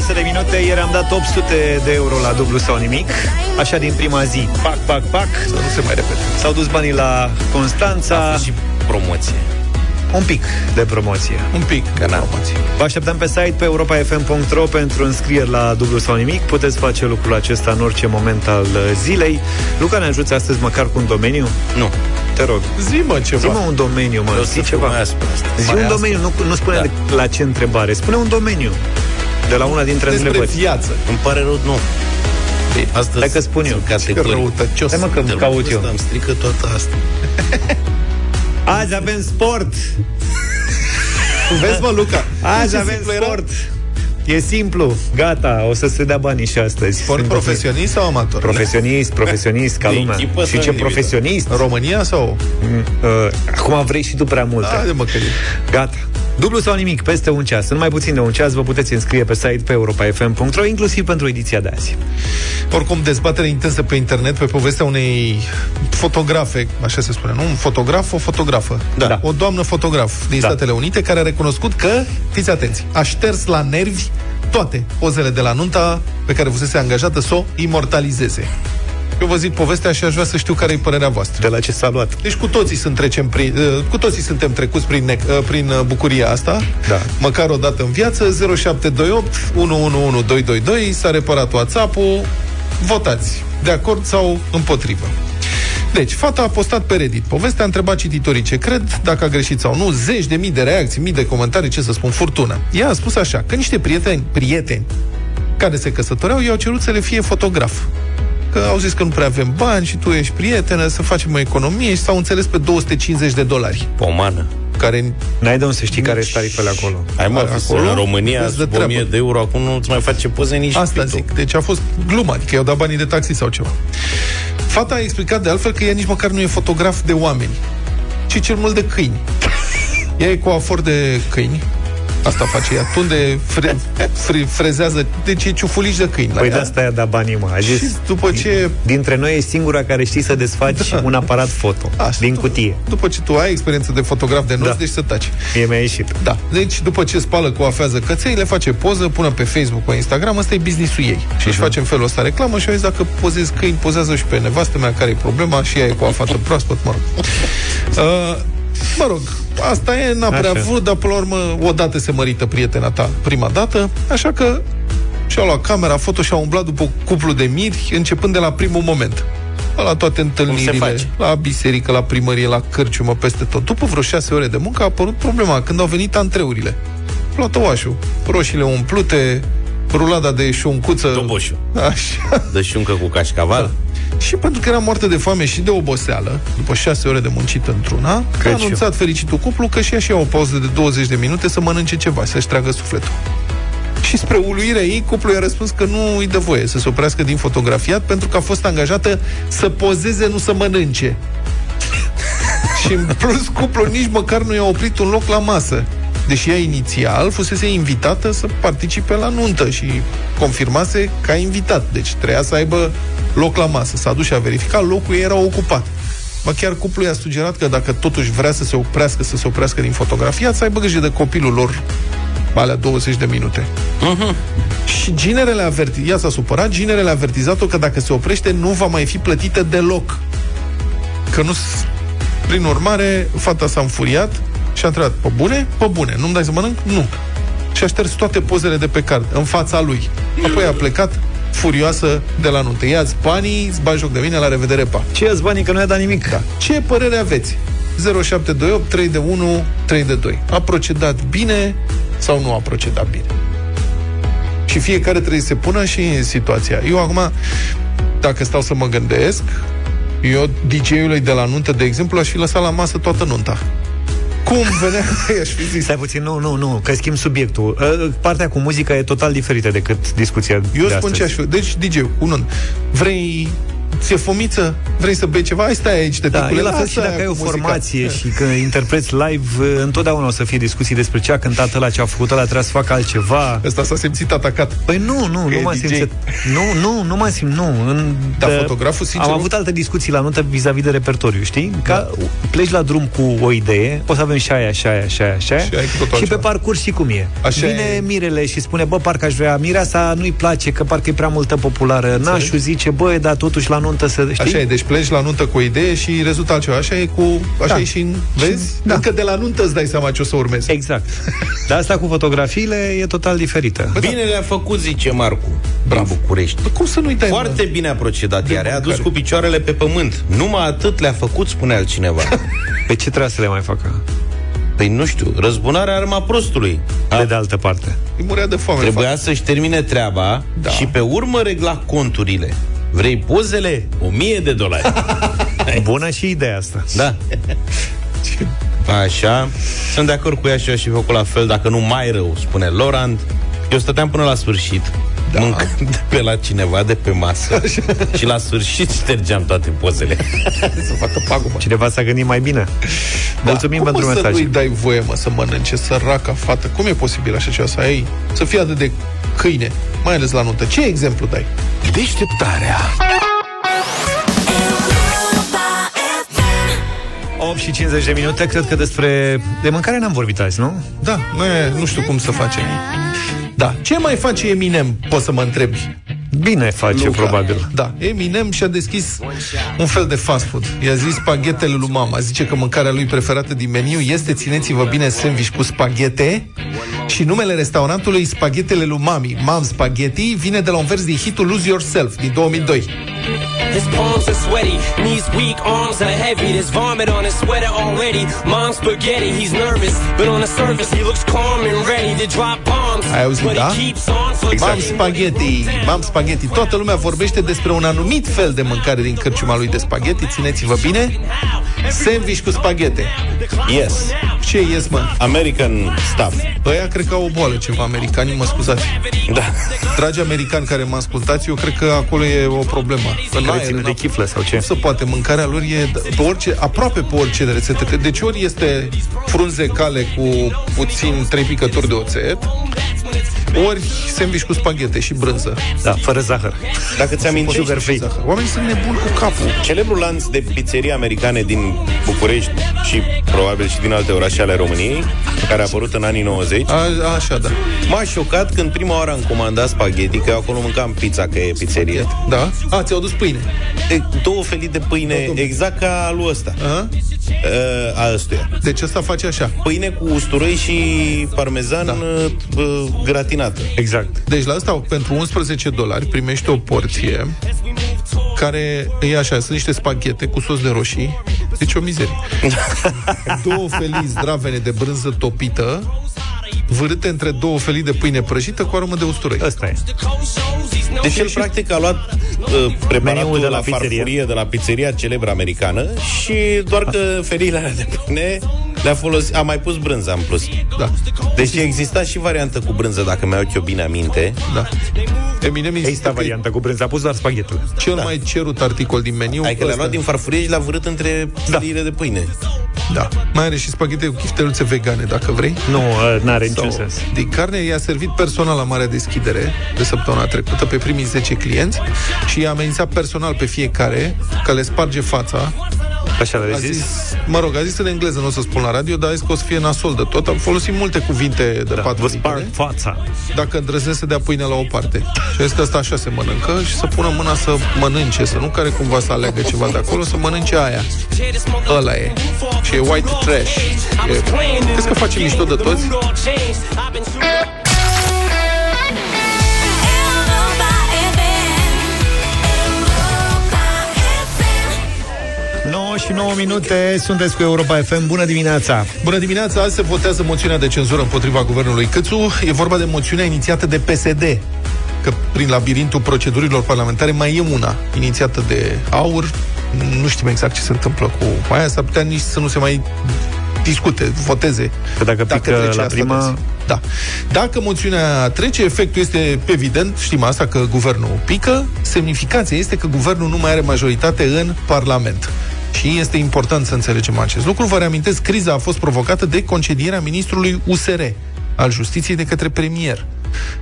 36 de minute Ieri am dat 800 de euro la dublu sau nimic Așa din prima zi Pac, pac, pac Să nu se mai repete. S-au dus banii la Constanța A fost și promoție. Un pic de promoție Un pic de promoție. Vă așteptăm pe site pe europafm.ro pentru înscrieri la dublu sau nimic. Puteți face lucrul acesta în orice moment al uh, zilei. Luca, ne ajuți astăzi măcar cu un domeniu? Nu. Te rog. Zi mă ceva. Zi-mă un domeniu, mă. Eu Zi să ceva. fiu mai aspru asta. Zi Mai un aspru. domeniu, nu, nu spune Da. de la ce întrebare. Spune un domeniu. De la una dintre Despre întrebări. viață. Îmi pare rău, nu. Astăzi Hai că spun eu. sunt categorii. Răutăcios. Hai mă că De la caut eu. vârstă Îmi strică toată asta. Azi avem sport. Vezi mă, Luca? Azi Ce avem simplu era? sport. E simplu, gata, o să se dea banii și astăzi. Sport Sunt profesionist sau amator? Profesionist, profesionist, ca De lumea. echipă Și sau ce individual? profesionist? În România sau? Mm, uh, Acum vrei și tu prea multe. Haide mă că Gata. Dublu sau nimic, peste un ceas. În mai puțin de un ceas vă puteți înscrie pe site pe europafm.ro, inclusiv pentru ediția de azi. Oricum, dezbatere intensă pe internet pe povestea unei fotografe, așa se spune, nu? Un fotograf, o fotografă. Da. O doamnă fotograf din Da. Statele Unite care a recunoscut că, fiți atenți, a șters la nervi toate pozele de la nunta pe care fusese angajată să o imortalizeze. Eu vă zic povestea și aș vrea să știu care e părerea voastră. De la ce s-a luat? Deci cu toții, sunt trecem prin, uh, cu toții suntem trecuți prin, nec- uh, prin uh, bucuria asta, Da. măcar o dată în viață, 0728 111222, s-a reparat WhatsApp-ul, votați, de acord sau împotrivă. Deci, fata a postat pe Reddit. Povestea a întrebat cititorii ce cred, dacă a greșit sau nu, zeci de mii de reacții, mii de comentarii, ce să spun, furtună. Ea a spus așa, că niște prieteni, prieteni care se căsătoreau, i-au cerut să le fie fotograf. Că au zis că nu prea avem bani și tu ești prietenă, să facem o economie și s-au înțeles pe 250 de dolari. Pomană. Care N-ai de unde să știi care sunt tarifele acolo. Hai mă, Acolo? în România, Vezi de sub 1000 treabă. de euro, acum nu-ți mai face poze nici Asta pitul. zic. Deci a fost glumă, adică i-au dat banii de taxi sau ceva. Fata a explicat de altfel că ea nici măcar nu e fotograf de oameni, ci cel mult de câini. Ea e coafor de câini. Asta face ea. Tunde, fre, fre, frezează, deci e ciufulici de câini. la Păi de ea. asta i-a dat banii, mă. A zis, Și după ce dintre noi e singura care știi să desfaci Da. un aparat foto Așa, din după- cutie. După ce tu ai experiență de fotograf de nunți, Da. deci să taci. Mie mi-a ieșit. Da. Deci, după ce spală, coafează căței, le face poză, pune pe Facebook, pe Instagram, ăsta e business-ul ei. Și își face în felul ăsta reclamă și au zis, dacă pozezi câini, pozează și pe nevastă mea, care e problema, și ea e coafată proaspăt, mă rog. Uh, mă rog, asta e, n-a prea Așa. vrut, dar până la urmă, odată se mărită prietena ta, prima dată, așa că și-au luat camera, foto și-au umblat după cuplu de miri, începând de la primul moment. La toate întâlnirile, face? la biserică, la primărie, la cârciumă, peste tot. După vreo șase ore de muncă a apărut problema când au venit antreurile. Plătăoașul, roșiile umplute, rulada de șuncuță. Toboșul. Așa. Dă șuncă cu cașcaval. Da. Și pentru că era moartă de foame și de oboseală, după șase ore de muncit într-una, a Cred și anunțat fericitul cuplu că și ea și ia o pauză de 20 de minute să mănânce ceva, să-și tragă sufletul. Și spre uluirea ei, cuplul i-a răspuns că nu îi dă voie să se oprească din fotografiat pentru că a fost angajată să pozeze, nu să mănânce. și în plus, cuplul nici măcar nu i-a oprit un loc la masă. Deși ea inițial fusese invitată să participe la nuntă și confirmase ca invitat. Deci trebuia să aibă loc la masă. S-a dus și a verificat, locul ei era ocupat. Ba chiar cuplul i-a sugerat că dacă totuși vrea să se oprească, să se oprească din fotografia, să aibă grijă de copilul lor alea 20 de minute. Uh-huh. Și ginerele averti... Ea s-a supărat, ginerele a avertizat-o că dacă se oprește, nu va mai fi plătită deloc. Că nu... s- Prin urmare, fata s-a înfuriat și a întrebat, pe bune? Pe bune. Nu-mi dai să mănânc? Nu. Și a șters toate pozele de pe card, în fața lui. Apoi a plecat furioasă de la nuntă. Ia-ți banii, îți bagi joc de mine, la revedere, pa. Ce ia banii că nu i-a dat nimic? Da. Ce părere aveți? 0728 3 de 1 3 de 2. A procedat bine sau nu a procedat bine? Și fiecare trebuie să se pună și în situația. Eu acum, dacă stau să mă gândesc, eu, DJ-ului de la nuntă, de exemplu, aș fi lăsat la masă toată nunta. Cum venea? I-aș fi zis. Stai puțin, nu, nu, nu, că schimb subiectul. Uh, Partea cu muzica e total diferită decât discuția Eu de spun astăzi. ce aș fi. Deci, DJ, un Vrei ți-e fomiță? Vrei să bei ceva? Hai, stai aici, te Da, tăcule, e la fel lasă și dacă aia ai o cu muzica. formație și când interpreți live, uh, întotdeauna o să fie discuții despre ce a cântat ăla, ce a făcut ăla, trebuie să facă altceva. Ăsta s-a simțit atacat. Păi nu, nu, Că nu e m-am DJ. simțit. Nu, nu, nu m-am simțit, nu. În, Da, de- fotograful, sincer, Am nu- avut alte discuții la nuntă vis-a-vis de repertoriu, știi? Ca pleci la drum cu o idee, o să avem și aia, și aia, și aia, și aia, Și ai cu totul și pe altceva. parcurs și cum e. Așa Vine e. Mirele și spune, bă, parcă aș vrea, Mireasa nu-i place, că parcă e prea multă populară. Nașu zice, bă, dar totuși la nuntă să, știi? Așa e, deci pleci la nuntă cu o idee și rezultă altceva. Așa e cu... Așa Da. e și în... Vezi? da. Încă de la nuntă îți dai seama ce o să urmeze. Exact. Dar asta cu fotografiile e total diferită. Bine le-a făcut, zice Marcu, din București. Cum să nu-i dai? Foarte bine a procedat, De iar a adus mâncare. cu picioarele pe pământ. Numai atât le-a făcut, spune altcineva. Pe ce trebuie să le mai facă? Păi nu știu, răzbunarea arma prostului. Pe de altă parte. Îi murea de foame. Trebuia să-și termine treaba Da. și pe urmă regla conturile. Vrei pozele? O mie de dolari. Bună și ideea asta. Da. Așa. Sunt de acord cu ea și eu aș fi făcut la fel, dacă nu mai rău, spune Laurent. Eu stăteam până la sfârșit, da. mâncând de pe la cineva de pe masă și la sfârșit ștergeam toate pozele. să facă pagubă. Cineva s-a gândit mai bine. Mulțumim Cum pentru o să mesaj. nu-i dai voie, mă, să mănânce, săraca fată? Cum e posibil așa ceva? Să ai, să fie atât de câine, mai ales la nuntă. Ce exemplu dai? Deșteptarea 8 și 50 de minute, cred că despre de mâncare n-am vorbit azi, nu? Da, nu, e, nu știu cum să facem. Da. Ce mai face Eminem, poți să mă întrebi? Bine face, Luca. probabil. Da, Eminem și-a deschis un fel de fast food. I-a zis spaghetele lui mama. Zice că mâncarea lui preferată din meniu este, țineți-vă bine, sandwich cu spaghete și numele restaurantului Spaghetele lui Mami, Mam Spaghetti, vine de la un vers din hitul Lose Yourself din 2002. His palms are sweaty, knees weak, arms are heavy. There's vomit on his sweater already. Mom's spaghetti, he's nervous, but on the surface he looks calm and ready to drop bombs. Ai auzit, but da? he keeps on flexing. Mam Spaghetti, Mam Spaghetti. Toată lumea vorbește despre un anumit fel de mâncare din cărciuma lui de spaghetti. Țineți-vă bine. Sandwich cu spaghete. Yes. Ce yes, mă? American stuff. Ăia cred că au o boală ceva, americanii, mă scuzați. Da. Dragi americani care mă ascultați, eu cred că acolo e o problemă. În Care aer, ține în de chiflă sau ce? Nu se poate, mâncarea lor e pe orice, aproape pe orice de rețetă. Deci ori este frunze cale cu puțin trei picături de oțet, ori sandwich cu spaghete și brânză. Da, fără zahăr. Dacă ți amintești, Sugar free. Oamenii sunt nebuni cu capul. Celebrul lanț de pizzerii americane din București și probabil și din alte orașe ale României, care a apărut în anii 90, A, așa, da. m-a șocat când prima oară am comandat spaghetti, că eu acolo mâncam pizza, că e pizzerie. Da? A, ți-au dus pâine. E, două felii de pâine, exact ca al lui ăsta. A? Uh, a ăstuia. Deci ăsta face așa. Pâine cu usturoi și parmezan da. uh, gratinată. Exact. Deci la asta, pentru 11 dolari, primești o porție care e așa, sunt niște spaghete cu sos de roșii, deci o mizerie. două felii zdravene de brânză topită, vârâte între două felii de pâine prăjită cu aromă de usturoi. Ăsta e. Deci el practic a luat uh, preparatul Meniul de de la la, pizzerie. farfurie de la pizzeria celebră americană și doar că feliile alea de pâine Le-a folosit, a mai pus brânza în plus. Da. Deci exista și variantă cu brânză, dacă mi-au eu bine aminte. Da. Eminem Exista varianta cu brânză, a pus doar spaghetul. Cel da. mai cerut articol din meniu. Adică le-a ăsta. luat din farfurie și l-a vârât între feliile de pâine. Da. Mai are și spaghete cu chifteluțe vegane, dacă vrei. Nu, uh, n-are niciun Sau sens. Din carne i-a servit personal la marea deschidere de săptămâna trecută pe primii 10 clienți și i-a amenințat personal pe fiecare că le sparge fața. Așa le-a A zis? zis, mă rog, a zis în engleză, nu o să spun la radio, dar a zis că o să fie nasol de tot. Am folosit multe cuvinte de Da, patru vă sparg litere. fața. Dacă îndrăznesc să dea pâine la o parte. Și a zis că asta așa se mănâncă și să pună mâna să mănânce, să nu care cumva să aleagă ceva de acolo, să mănânce aia. Ăla e. Și e white trash. E... Crezi că face mișto de toți? Și 9 minute, sunteți cu Europa FM. Bună dimineața! Bună dimineața! Azi se votează moțiunea de cenzură împotriva guvernului Câțu. E vorba de moțiunea inițiată de PSD. Că prin labirintul procedurilor parlamentare mai e una inițiată de AUR. Nu știm exact ce se întâmplă cu aia. S-ar putea nici să nu se mai discute, voteze. Că dacă pică trece la asta prima- de zi. Da. Dacă moțiunea trece, efectul este evident, știm asta, că guvernul pică. Semnificația este că guvernul nu mai are majoritate în Parlament. Și este important să înțelegem acest lucru. Vă reamintesc, criza a fost provocată de concedierea ministrului USR al Justiției de către premier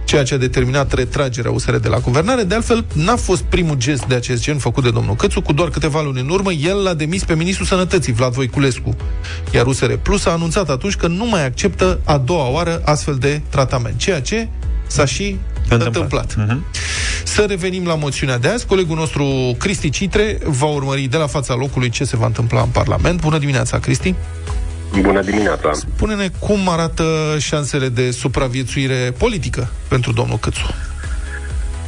ceea ce a determinat retragerea USR de la guvernare. De altfel, n-a fost primul gest de acest gen făcut de domnul Cățu. Cu doar câteva luni în urmă, el l-a demis pe ministrul sănătății, Vlad Voiculescu. Iar USR Plus a anunțat atunci că nu mai acceptă a doua oară astfel de tratament, ceea ce s-a și întâmplat. întâmplat. Să revenim la moțiunea de azi. Colegul nostru, Cristi Citre, va urmări de la fața locului ce se va întâmpla în Parlament. Bună dimineața, Cristi! Bună dimineața! Spune-ne cum arată șansele de supraviețuire politică pentru domnul Câțu.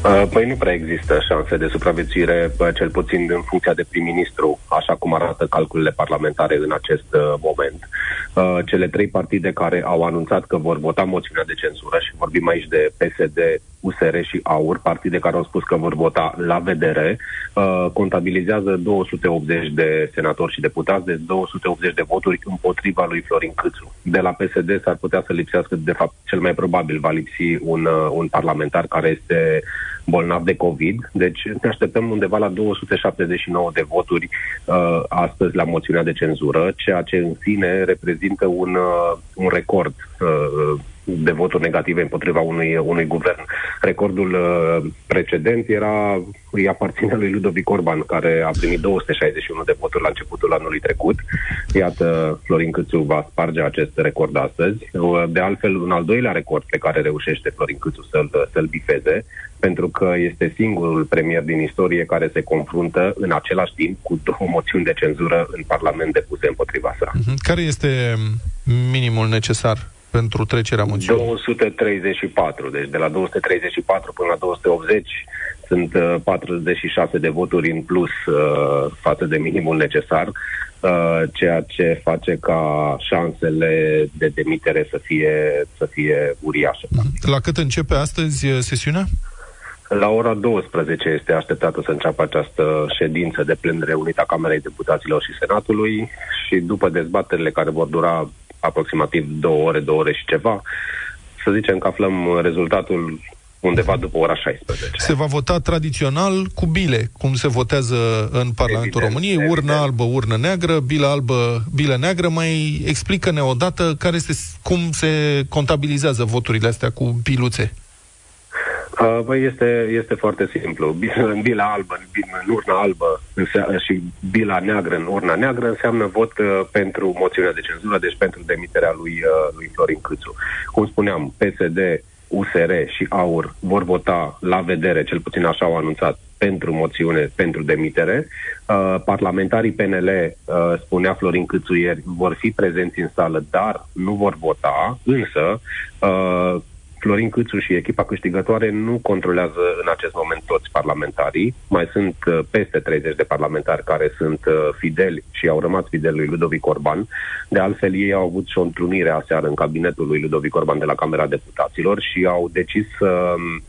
Uh, Păi nu prea există șanse de supraviețuire, uh, cel puțin în funcția de prim-ministru, așa cum arată calculele parlamentare în acest uh, moment. Uh, Cele trei partide care au anunțat că vor vota moțiunea de cenzură și vorbim aici de PSD, USR și AUR, partide care au spus că vor vota la vedere, uh, contabilizează 280 de senatori și deputați, de 280 de voturi împotriva lui Florin Câțu. De la PSD s-ar putea să lipsească, de fapt, cel mai probabil va lipsi un, uh, un parlamentar care este bolnav de COVID, deci ne așteptăm undeva la 279 de voturi uh, astăzi la moțiunea de cenzură, ceea ce în sine reprezintă un, uh, un record uh, de voturi negative împotriva unui, unui guvern. Recordul uh, precedent era, îi aparține lui Ludovic Orban, care a primit 261 de voturi la începutul anului trecut. Iată, Florin Câțu va sparge acest record astăzi. Uh, De altfel, un al doilea record pe care reușește Florin Câțu să-l, să-l bifeze, pentru că este singurul premier din istorie care se confruntă în același timp cu două moțiuni de cenzură în Parlament depuse împotriva sa. Mhm. Care este minimul necesar pentru trecerea moțiunii? 234, deci de la 234 până la 280 sunt uh, 46 de voturi în plus uh, față de minimul necesar, uh, ceea ce face ca șansele de demitere să fie, să fie uriașe. La cât începe astăzi eh, sesiunea? La ora 12 este așteptată să înceapă această ședință de plen reunită a Camerei Deputaților și Senatului și după dezbaterile care vor dura aproximativ două ore, două ore și ceva, să zicem că aflăm rezultatul undeva după ora 16. Se va vota tradițional cu bile, cum se votează în Parlamentul Evident, României, urnă albă, urnă neagră, bilă albă, bilă neagră. Mai explică-ne odată care este, cum se contabilizează voturile astea cu biluțe. Uh, Băi, este, este foarte simplu. Bila- În bila albă, în, bi- în urna albă însea- și bila neagră în urna neagră înseamnă vot uh, pentru moțiunea de cenzură, deci pentru demiterea lui, uh, lui Florin Câțu. Cum spuneam, PSD, USR și AUR vor vota la vedere, cel puțin așa au anunțat, pentru moțiune, pentru demitere. Uh, parlamentarii PNL, uh, spunea Florin Câțu ieri, vor fi prezenți în sală, dar nu vor vota, însă uh, Florin Câțu și echipa câștigătoare nu controlează în acest moment toți parlamentarii. Mai sunt uh, peste 30 de parlamentari care sunt uh, fideli și au rămas fideli lui Ludovic Orban. De altfel, ei au avut și o întrunire aseară în cabinetul lui Ludovic Orban de la Camera Deputaților și au decis să um,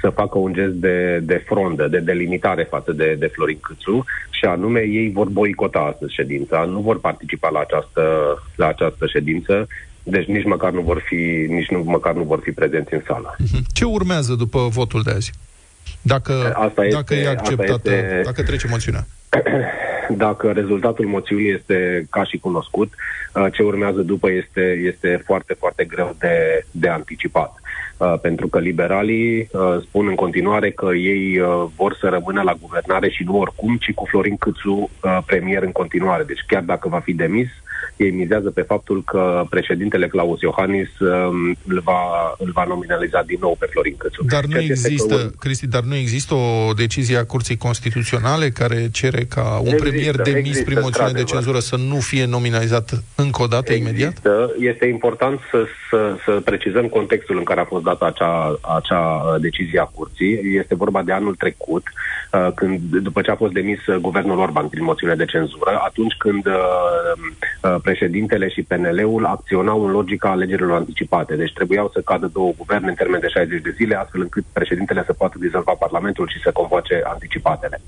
să facă un gest de, de frondă, de delimitare față de, de Florin Câțu și anume ei vor boicota astăzi ședința, nu vor participa la această, la această ședință, deci nici măcar nu vor fi, nici nu, măcar nu vor fi prezenți în sală. Ce urmează după votul de azi? Dacă, Asta este- dacă e asta acceptată, este- dacă trece moțiunea. Dacă rezultatul moțiunii este ca și cunoscut, uh, ce urmează după este, este foarte, foarte greu de, de anticipat. Uh, Pentru că liberalii uh, spun în continuare că ei uh, vor să rămână la guvernare și nu oricum, ci cu Florin Câțu uh, premier în continuare. Deci chiar dacă va fi demis, ei mizează pe faptul că președintele Claus Iohannis um, îl va, îl va nominaliza din nou pe Florin Câțu. Dar nu Ceea ce este că există, Cristi, dar nu există o decizie a Curții Constituționale care cere ca un Există, premier demis există, prin moțiune de într-adevăr. cenzură să nu fie nominalizat încă o dată imediat? Există. Este important să, să, să precizăm contextul în care a fost dată acea, acea uh, decizie a curții. Este vorba de anul trecut, uh, când, după ce a fost demis uh, guvernul Orban prin moțiune de cenzură, atunci când uh, uh, președintele și PNL-ul acționau în logica alegerilor anticipate. Deci trebuiau să cadă două guverne în termen de 60 de zile, astfel încât președintele să poată dizolva Parlamentul și să convoace anticipatele.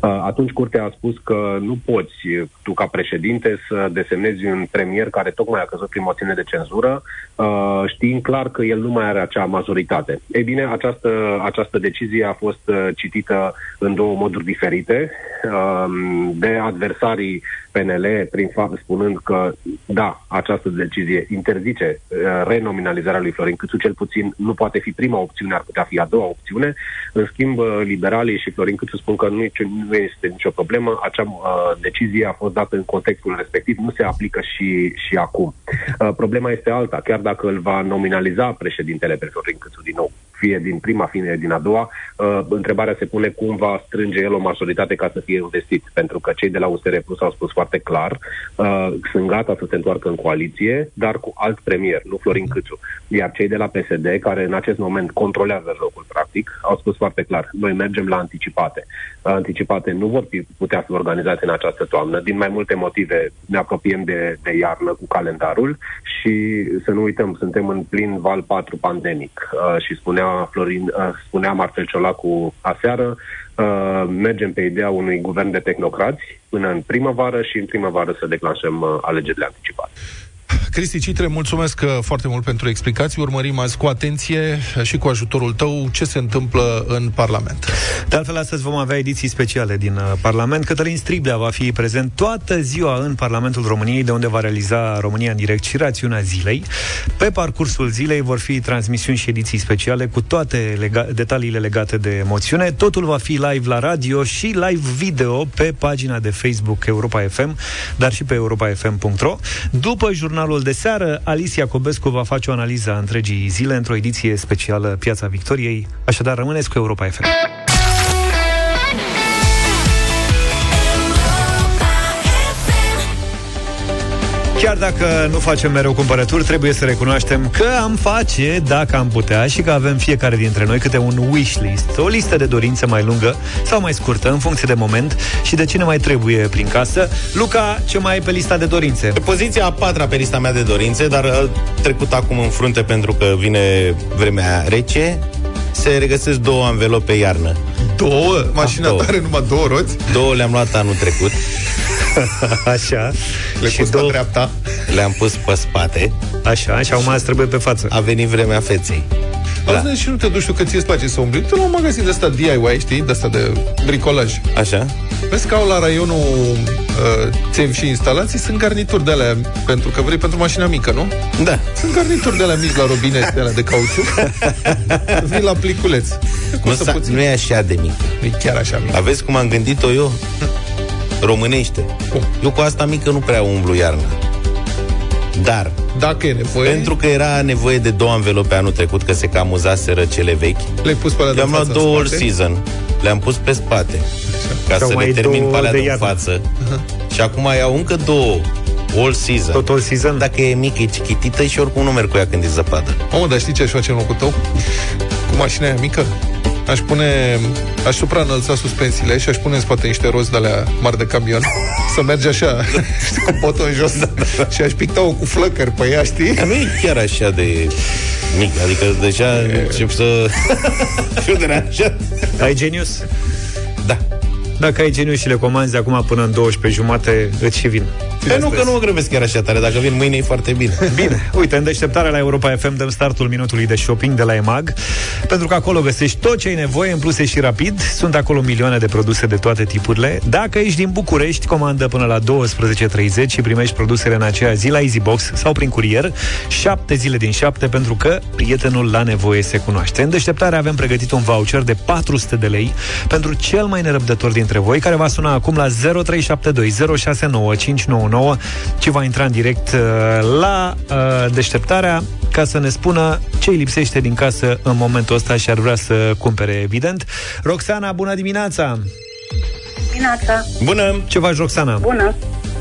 Uh, Atunci Curtea a spus că nu poți uh, tu ca președinte să desemnezi un premier care tocmai a căzut prin moțiune de cenzură, uh, știind clar că el nu mai are acea majoritate. Ei bine, această, această decizie a fost uh, citită în două moduri diferite um, de adversarii PNL, prin fapt spunând că, da, această decizie interzice uh, renominalizarea lui Florin Câțu, cel puțin nu poate fi prima opțiune, ar putea fi a doua opțiune. În schimb, uh, liberalii și Florin Câțu spun că nu, e- nu este nicio problemă, acea uh, decizie a fost dată în contextul respectiv, nu se aplică și, și acum. Uh, problema este alta, chiar dacă îl va nominaliza președintele pe Florin Câțu din nou, fie din prima, fie din a doua, uh, întrebarea se pune cum va strânge el o majoritate ca să fie investit, pentru că cei de la USR Plus au spus foarte clar, uh, sunt gata să se întoarcă în coaliție, dar cu alt premier, nu Florin Câțu. Iar cei de la PSD, care în acest moment controlează jocul practic, au spus foarte clar, noi mergem la anticipate. Uh, Anticipate nu vor fi, putea fi organizate în această toamnă, din mai multe motive ne apropiem de, de iarnă cu calendarul și să nu uităm, suntem în plin val 4 pandemic uh, și spunea Florin, uh, spunea Marcel Ciolacu aseară, uh, mergem pe ideea unui guvern de tehnocrați până în primăvară și în primăvară să declanșăm uh, alegerile anticipate. Cristi Citre, mulțumesc uh, foarte mult pentru explicații. Urmărim azi cu atenție uh, și cu ajutorul tău ce se întâmplă în Parlament. De altfel, astăzi vom avea ediții speciale din uh, Parlament. Cătălin Striblea va fi prezent toată ziua în Parlamentul României, de unde va realiza România în direct și rațiunea zilei. Pe parcursul zilei vor fi transmisiuni și ediții speciale cu toate lega- detaliile legate de moțiune. Totul va fi live la radio și live video pe pagina de Facebook Europa FM, dar și pe europafm.ro. După jurnalul de seară, Alicia Cobescu va face o analiză a întregii zile într-o ediție specială Piața Victoriei. Așadar, rămâneți cu Europa FM. Chiar dacă nu facem mereu cumpărături, trebuie să recunoaștem că am face dacă am putea și că avem fiecare dintre noi câte un wish list, o listă de dorințe mai lungă sau mai scurtă, în funcție de moment și de cine mai trebuie prin casă. Luca, ce mai ai pe lista de dorințe? Pe poziția a patra pe lista mea de dorințe, dar uh, trecut acum în frunte pentru că vine vremea rece, se regăsesc două anvelope iarnă. Două? Mașina două. ta are numai două roți? Două le-am luat anul trecut. Așa. Le și pus două... pe dreapta. Le-am pus pe spate. Așa, și acum îți trebuie pe față. A venit vremea feței. Da. Auzi, și nu te duci tu că ți-e place să umbli. Tu la un magazin de ăsta DIY, știi? De ăsta de bricolaj. Așa? Vezi că au la raionul uh, țevi și instalații, sunt garnituri de alea, pentru că vrei pentru mașina mică, nu? Da. Sunt garnituri de alea mici la robinet, de alea de cauciuc. Vii la pliculeț. Nu, Costă sa, puțin. nu e așa de mic. Nu e chiar așa mic. Aveți cum am gândit-o eu? Românește. Eu cu asta mică nu prea umblu iarna. Dar, Dacă e nevoie, pentru că era nevoie de două anvelope anul trecut, că se cam uzaseră cele vechi, le-ai pus pe alea de le-am luat față două în all spate. season. Le-am pus pe spate. Ca Sau să mai le termin două pe alea de de, iarnă. față. Și acum iau încă două all season. Tot all season? Dacă e mică, e chichitită și oricum nu merg cu ea când e zăpadă. Mamă, dar știi ce aș face în locul tău? Cu mașina aia mică? Aș pune, aș supraînălța suspensiile și aș pune în spate niște roți de alea mari de camion să merge așa, știi, cu boton jos și aș picta-o cu flăcări pe ea, știi? Dar nu e chiar așa de... mic, adică deja încep să fiu deranjat. Ai genius? Da. Dacă ai genius și le comanzi acum până în 12 jumate, îți și vin. Pe nu că nu mă grăbesc chiar așa tare, dacă vin mâine e foarte bine. Bine, uite, în deșteptarea la Europa FM dăm startul minutului de shopping de la EMAG, pentru că acolo găsești tot ce ai nevoie, în plus e și rapid. Sunt acolo milioane de produse de toate tipurile. Dacă ești din București, comandă până la 12.30 și primești produsele în aceea zi la EasyBox sau prin curier, 7 zile din 7, pentru că prietenul la nevoie se cunoaște. În deșteptare avem pregătit un voucher de 400 de lei pentru cel mai nerăbdător dintre voi, care va suna acum la 0372 069 599 ci va intra în direct uh, la uh, deșteptarea ca să ne spună ce îi lipsește din casă în momentul ăsta și ar vrea să cumpere, evident. Roxana, bună dimineața! Dimineața. Bună! Ce faci, Roxana? Bună.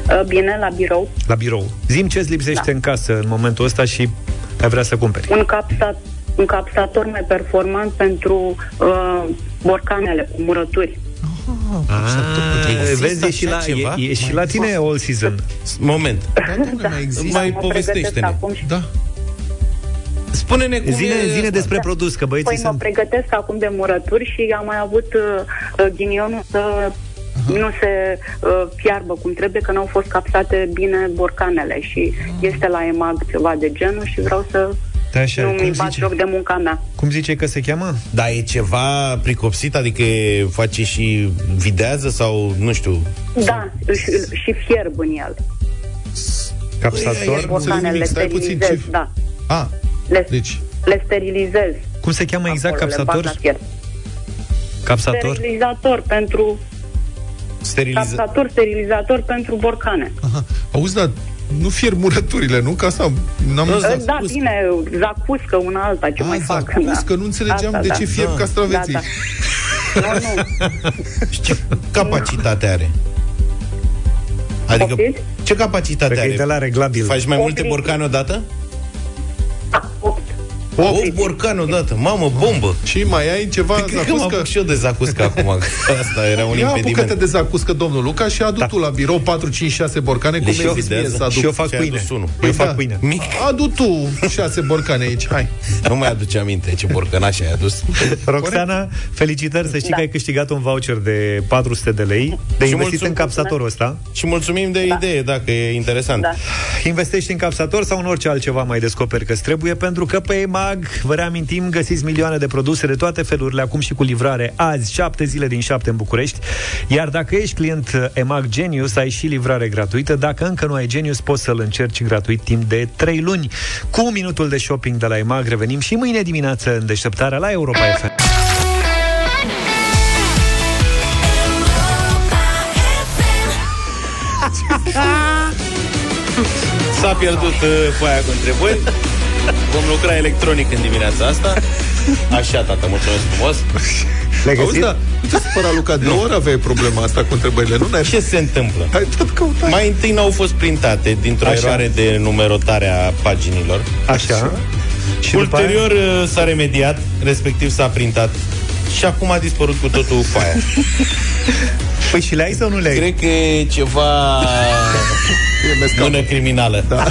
Uh, Bine, la birou. La birou. Zim ce îți lipsește Da. în casă în momentul ăsta și ai vrea să cumperi. Un capsat un capsator mai performant pentru uh, borcanele cu murături. Ah, vezi, e și, la, ceva? e, e și la tine all season. Moment. Da, Mai mă povestește-ne. pregătesc acum și- Da. Spune-ne cum Zine, e zine asta. despre produs, că băieții Păi mă sunt... pregătesc acum de murături și am mai avut uh, uh, ghinionul să nu se uh, fiarbă cum trebuie, că nu au fost capsate bine borcanele și este la EMAG ceva de genul și vreau să Da, așa, nu cum mi bat zice? joc de munca mea. Cum zice că se cheamă? Da, e ceva pricopsit, adică e- face și videază sau, nu știu, Da, și, și fierb în el. Capsator? Borcanele le stai puțin, sterilizez, ce- da. A, Le, deci, le sterilizez. Cum se cheamă exact acolo, le bag capsator? la fier. Capsator? Sterilizator pentru sterilizează. capsator, sterilizator pentru borcane. aha. Auzi, dar nu fierb murăturile, nu? Ca asta n-am Da, înțeles. Da, bine, zacuscă una alta, ce A, mai fac. zacuscă, nu înțelegeam de ce fierb castraveții. Da, da. Nu, nu. Și ce capacitate are? Adică, Poftiți? ce capacitate Cred că e are? de la reglabil. Faci mai Opt multe litri. borcane odată? Opt. 8 borcane odată. Mamă, bombă! Și mai ai ceva Cred că mă zacuscă? apuc și eu de zacuscă acum. că Asta era un Ia apucă-te impediment. de zacuscă, domnul Luca, și adu tu la birou 4, 5, 6 borcane, cum și mi-ai eu zis mie videază. să aduc. Și eu fac Ce-ai pâine. adus unul? Eu Păi fac da. pâine. Mic. Adu tu 6 borcane aici, hai. Nu mai aduce aminte ce borcănaș ai adus. Roxana, felicitări să știi Da. că ai câștigat un voucher de 400 de lei de Și investit mulțumim. în capsatorul ăsta. Și mulțumim de idee, dacă e interesant. Da. Investești în capsator sau în orice altceva mai descoperi că trebuie, pentru că pe EMAG, vă reamintim, găsiți milioane de produse de toate felurile, acum și cu livrare azi, 7 zile din 7 în București. Iar dacă ești client uh, EMAG Genius, ai și livrare gratuită. Dacă încă nu ai Genius, poți să-l încerci gratuit timp de 3 luni. Cu minutul de shopping de la EMAG revenim și mâine dimineață în deșteptarea la Europa FM. S-a pierdut uh, foaia cu întrebări. Vom lucra electronic în dimineața asta. Așa, tată, mulțumesc frumos. Le-ai Auzi, găsit? da, nu te supăra, Luca, de ori aveai problema asta cu întrebările, nu n-ai Ce se întâmplă? Ai tot căutat. Mai întâi n-au fost printate dintr-o Așa. eroare de numerotare a paginilor. Așa. Și după aia? Ulterior uh, s-a remediat, respectiv s-a printat și acum a dispărut cu totul foaia. Păi și le ai sau nu le ai? Cred că e ceva E mescapă. mână criminală. Da.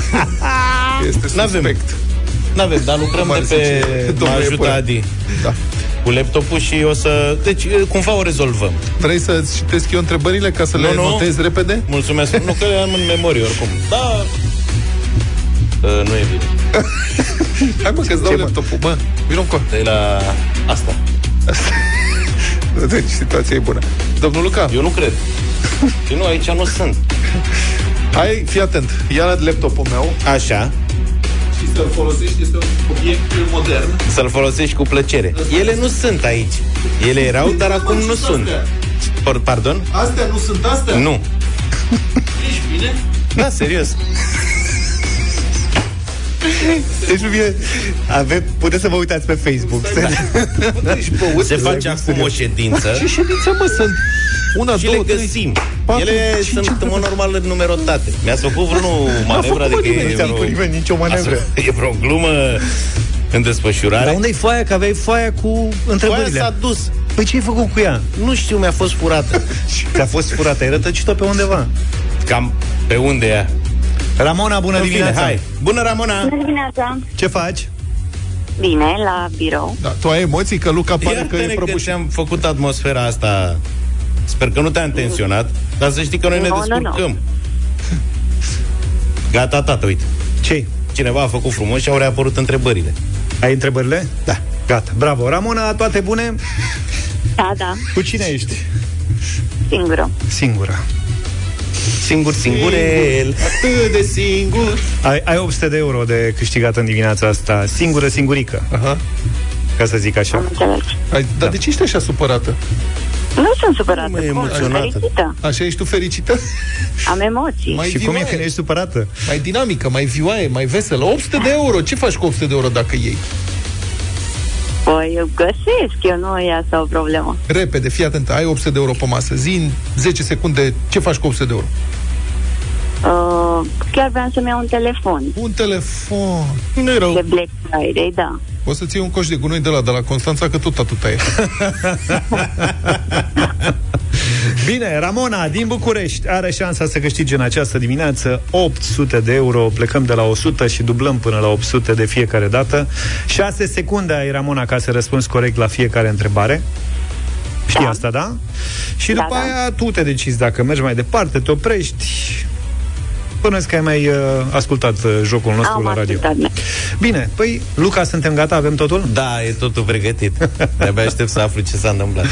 Este N-avem. Suspect. N-avem, dar lucrăm Cum ar de pe zice mă domnul ajută Epure. Adi Da. cu laptopul și o să... Deci, cumva o rezolvăm. Vrei să citesc eu întrebările ca să Nu, le nu. notez repede? Mulțumesc. Nu că le am în memorie oricum. Da. Uh, nu e bine. Hai mă, că-ți dau Ce, mă? laptopul, mă. Vino încă. De la asta. Deci, situația e bună. Domnul Luca, Eu nu cred. Și nu, aici nu sunt. hai, fii atent. Ia laptopul meu Așa. Și să-l folosești. Este un obiect modern. Să-l folosești cu plăcere. Ele nu sunt aici. Ele erau, dar acum nu sunt. Par- Pardon? Astea nu sunt astea? Nu. Ești bine? Da, serios. Deci nu vine... Ave... Puteți să vă uitați pe Facebook. Ești băut? Se face acum o ședință Ce ședință, mă, sunt? Una, și două, le trei, găsim. patru, Ele cinci sunt, în mod întrebări. normal, numerotate. Mi-ați făcut vreunul manevră? făcut Adică nimeni, e nu ți-a vreo- făcut nimeni nicio manevră. Asta- E vreo glumă în desfășurare? Dar unde-i foaia? Că aveai foaia cu Foaia întrebările. s-a dus. Păi ce ai făcut cu ea? Nu știu, mi-a fost furată. Ți-a fost furată, ai rătăcit-o pe undeva. Cam pe unde e? Ramona, bună În fine, dimineața! hai. Bună, Ramona! Bună dimineața! Ce faci? Bine, la birou. Da, tu ai emoții că Luca pare că Iartă-ne e că prăbușit. ți-am făcut atmosfera asta Sper că nu te-am tensionat Dar să știi că noi ne Nu, nu, nu. descurcăm Gata, tată, uite ce Cineva a făcut frumos și au reapărut întrebările Ai întrebările? Da Gata, bravo. Ramona, toate bune? Da, da, Cu cine ești? singură. Singura. Singur, singurel Atât de singur Ai, ai 800 de euro de câștigat în dimineața asta. Singură, singurică. Aha. Ca să zic așa. Ai, dar de ce ești așa supărată? Nu sunt supărată. Mă, Cum? Sunt emoționată. fericită. Așa ești tu fericită? Am emoții. Mai și cum e vioaie. când ești supărată? Mai dinamică, mai vioaie, mai veselă 800 de euro, ce faci cu 800 de euro dacă iei? Păi eu găsesc, eu nu e asta o problemă. Repede, fii atent, ai 800 de euro pe masă Zi în 10 secunde ce faci cu 800 de euro Uh, chiar vreau să-mi iau un telefon. Un telefon Nu rău De Black Friday, da. O să-ți iei un coș de gunoi de la, de la Constanța Că tot atâta e Bine, Ramona din București are șansa să câștige în această dimineață 800 de euro. Plecăm de la 100 și dublăm până la 800 de fiecare dată. 6 secunde ai, Ramona, ca să răspunzi corect la fiecare întrebare. Știi da. asta, da? Și Da, după da. aia tu te decizi dacă mergi mai departe, te oprești. Până că ai mai uh, ascultat uh, jocul nostru Am la radio. ascultat. Bine, păi, Luca, suntem gata? Avem totul? Da, e totul pregătit De-abia aștept să aflu ce s-a întâmplat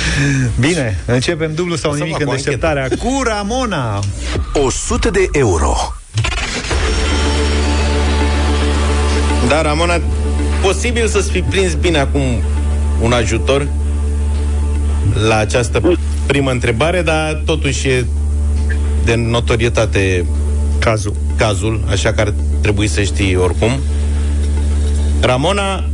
Bine, începem dublu sau O să nimic fac în o anchetă. deșteptarea cu Ramona. 100 de euro. Da, Ramona, posibil să-ți fi prins bine acum un ajutor la această primă întrebare, dar totuși e de notorietate cazul, cazul așa că ar trebui să știi oricum. Ramona,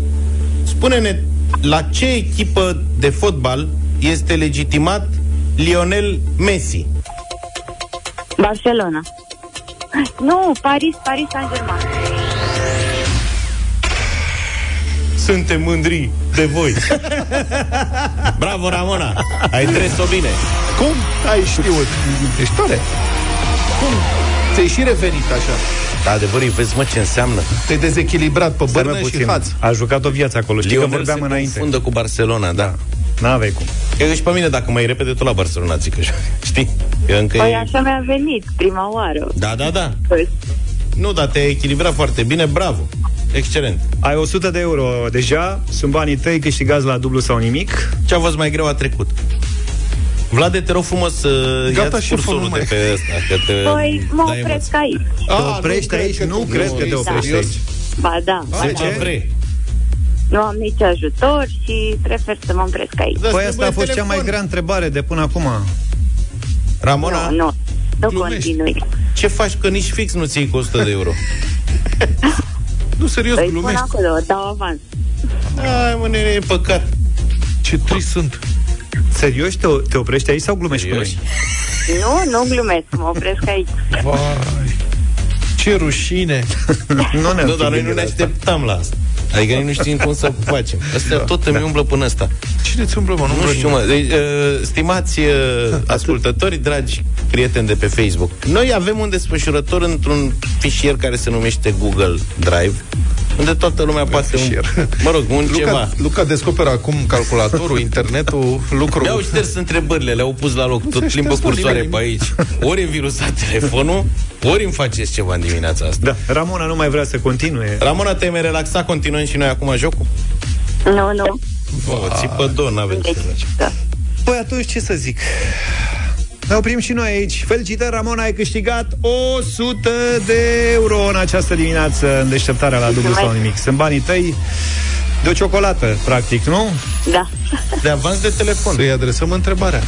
spune-ne la ce echipă de fotbal este legitimat Lionel Messi? Barcelona. Nu, Paris, Paris Saint-Germain. Suntem mândri de voi. Bravo, Ramona! Ai dres-o bine. Cum ai știut? Ești tare Cum? Ți-ai și revenit așa Da, adevărul, vezi, mă, ce înseamnă. Te-ai dezechilibrat pe Stai, mă, bărnă și puțin. haț A jucat o viață acolo. Știi Lionel că vorbeam se înainte. confundă cu Barcelona, da. N-avei cum. Eu și pe mine, dacă mai repede, tu la Barcelona, zic că știi? Eu încă Păi e... așa mi-a venit prima oară. Da, da, da. Păi, Nu, dar te-ai echilibrat foarte bine, bravo. Excelent. Ai 100 de euro deja, sunt banii tăi câștigați la dublu sau nimic. Ce a fost mai greu a trecut. Vlade, te rog frumos să Gata ia-ți și cursorul fonul de pe ăsta, că te păi mă dai opresc emoții. aici. Te A, oprești nu aici? cred că Nu te- cred nu, că te da. oprești Serios? aici. Ba da. Zice Ba da. vrei. Nu am nici ajutor și prefer să mă opresc aici. Da, Păi îți asta a trebuie fost cea mai telefon. grea întrebare de până acum. Ramona, Nu, nu. Nu Glumești. continui. ce faci că nici fix nu ți iei cu 100 de euro? Nu, serios, Îi spun glumești acolo, dau avans. Ai, mă, nene, e păcat. Ce trist sunt Serios, te, te oprești aici sau glumești cu Serios? noi? Nu, nu glumesc, mă opresc aici. Vai Ce rușine nu ne Nu, dar noi nu ne așteptam la asta. Adică noi nu știm cum să facem. Asta tot îmi umblă până ăsta. Cine ți umblă, mă? Nu, Nu știu, mă. Deci, uh, stimați uh, ascultători, dragi prieteni de pe Facebook, noi avem un desfășurător într-un fișier care se numește Google Drive, unde toată lumea poate... Un, fișier. mă rog, un ceva. Luca, Luca descoperă acum calculatorul, internetul, lucru Mi-au șters întrebările, le-au pus la loc, tot se plimbă șters, mă, cursoare nimeni pe aici. Ori e virusat telefonul, ori îmi faceți ceva în dimineața asta. Da, Ramona nu mai vrea să continue. Ramona, te-ai mai relaxat, continuăm și noi acum jocul? Nu, nu. Bă, țipă două, n-avem ce să facem. Da. Păi atunci ce să zic? Ne oprim și noi aici. Felicitări, Ramona, ai câștigat 100 de euro în această dimineață în deșteptarea la dublu sau nimic. Sunt banii tăi de o ciocolată, practic, nu? Da. De avans de telefon. Să-i adresăm întrebarea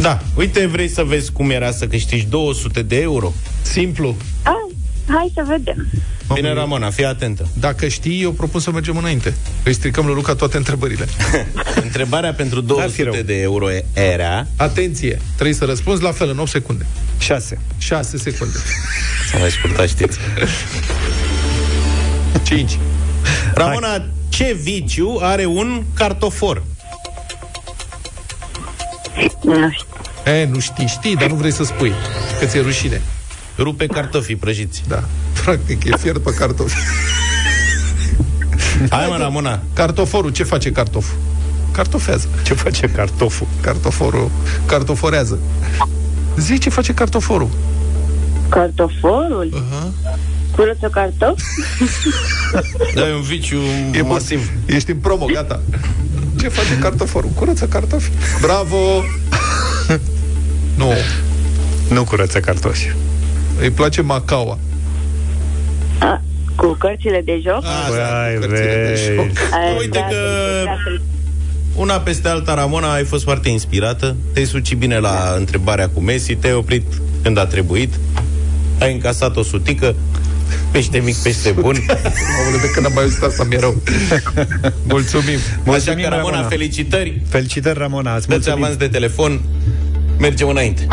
Da, uite, vrei să vezi cum era să câștigi 200 de euro? Simplu Ah, hai să vedem. Bine, Ramona, fii atentă. Dacă știi, eu propun să mergem înainte Îi stricăm lui Luca toate întrebările Întrebarea pentru fi 200 rău. de euro era... Atenție, trebuie să răspunzi la fel în 8 secunde 6. 6 secunde Să mai scurta, știți. 5 Ramona, ce viciu are un cartofor? Nu știu. E, nu știi, știi, dar nu vrei să spui Că ți-e rușine Rupe cartofii prăjiți. Da, practic, e fiert pe cartofi Hai mă, Ramona. Cartoforul, ce face cartoful? Cartofează. Ce face cartoful? Cartoforul cartoforează. Zi ce face cartoforul. Cartoforul? Uh-huh. Curăță cartofi? Da, e un viciu E masiv. bun. Ești în promo, gata. Ce face cartoforul? Curăță cartofi. Bravo! nu, Nu curăță cartofi. Îi place macaua. A, cu cărțile de joc? Vai, cărțile de vei. A, Uite da, că- da, da. Una peste alta, Ramona, ai fost foarte inspirată. Te-ai sucit bine la întrebarea cu Messi, te-ai oprit când a trebuit, ai încasat o sutică, pește mic, pește bun. Aoleu, de când am mai auzit asta, mi-e rău. Mulțumim. Mulțumim, Așa că, Ramona, Ramona. felicitări, Felicitări, Ramona, îți dă-ți mulțumim. avans de telefon, mergem înainte.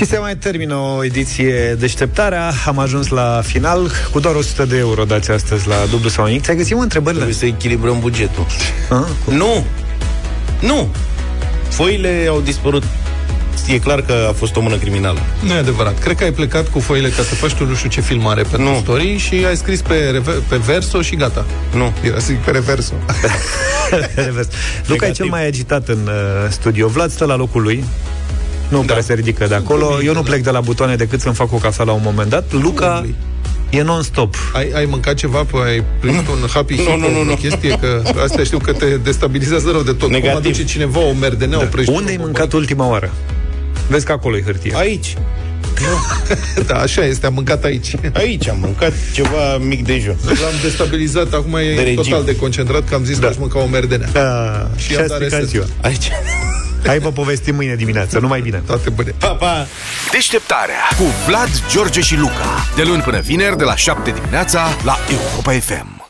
Și se mai termină o ediție deșteptarea. Am ajuns la final cu doar 100 de euro dați astăzi la dublu sau nimic. Ți-ai găsit mă întrebările? Trebuie să echilibrăm bugetul. Ah, cum? Nu! Nu! Foile au dispărut. E clar că a fost o mână criminală. Nu e adevărat. Cred că ai plecat cu foile ca să faci tu nu știu ce filmare pentru Nu. story și ai scris pe, rever- pe verso și gata. Nu. Era să zic pe reverso. Revers. Luca e cel mai agitat în uh, studio. Vlad stă la locul lui. Nu da. prea se ridică de acolo. Eu nu plec de la butoane decât să-mi fac o cafea la un moment dat. Luca e non-stop. Ai, ai mâncat ceva? Păi ai primit un happy Nu, hit, nu, nu, o nu. chestie? Că asta știu că te destabilizează rău de tot. Negativ. Cum aduce cineva o merdenea, da. oprește Unde ai mâncat ultima oară? Vezi că acolo e hârtie. Aici. Da, așa este, am mâncat aici. Aici am mâncat ceva mic dejun. L-am destabilizat, acum e De regim. total de concentrat, că am zis da. că aș mânca o merdenea. Da, Și și i-am a dat stricat reset. ziua. Aici. Hai vă povestim mâine dimineață, numai bine. Toate bune. Pa, pa! Deșteptarea cu Vlad, George și Luca. De luni până vineri, de la 7 dimineața, la Europa FM.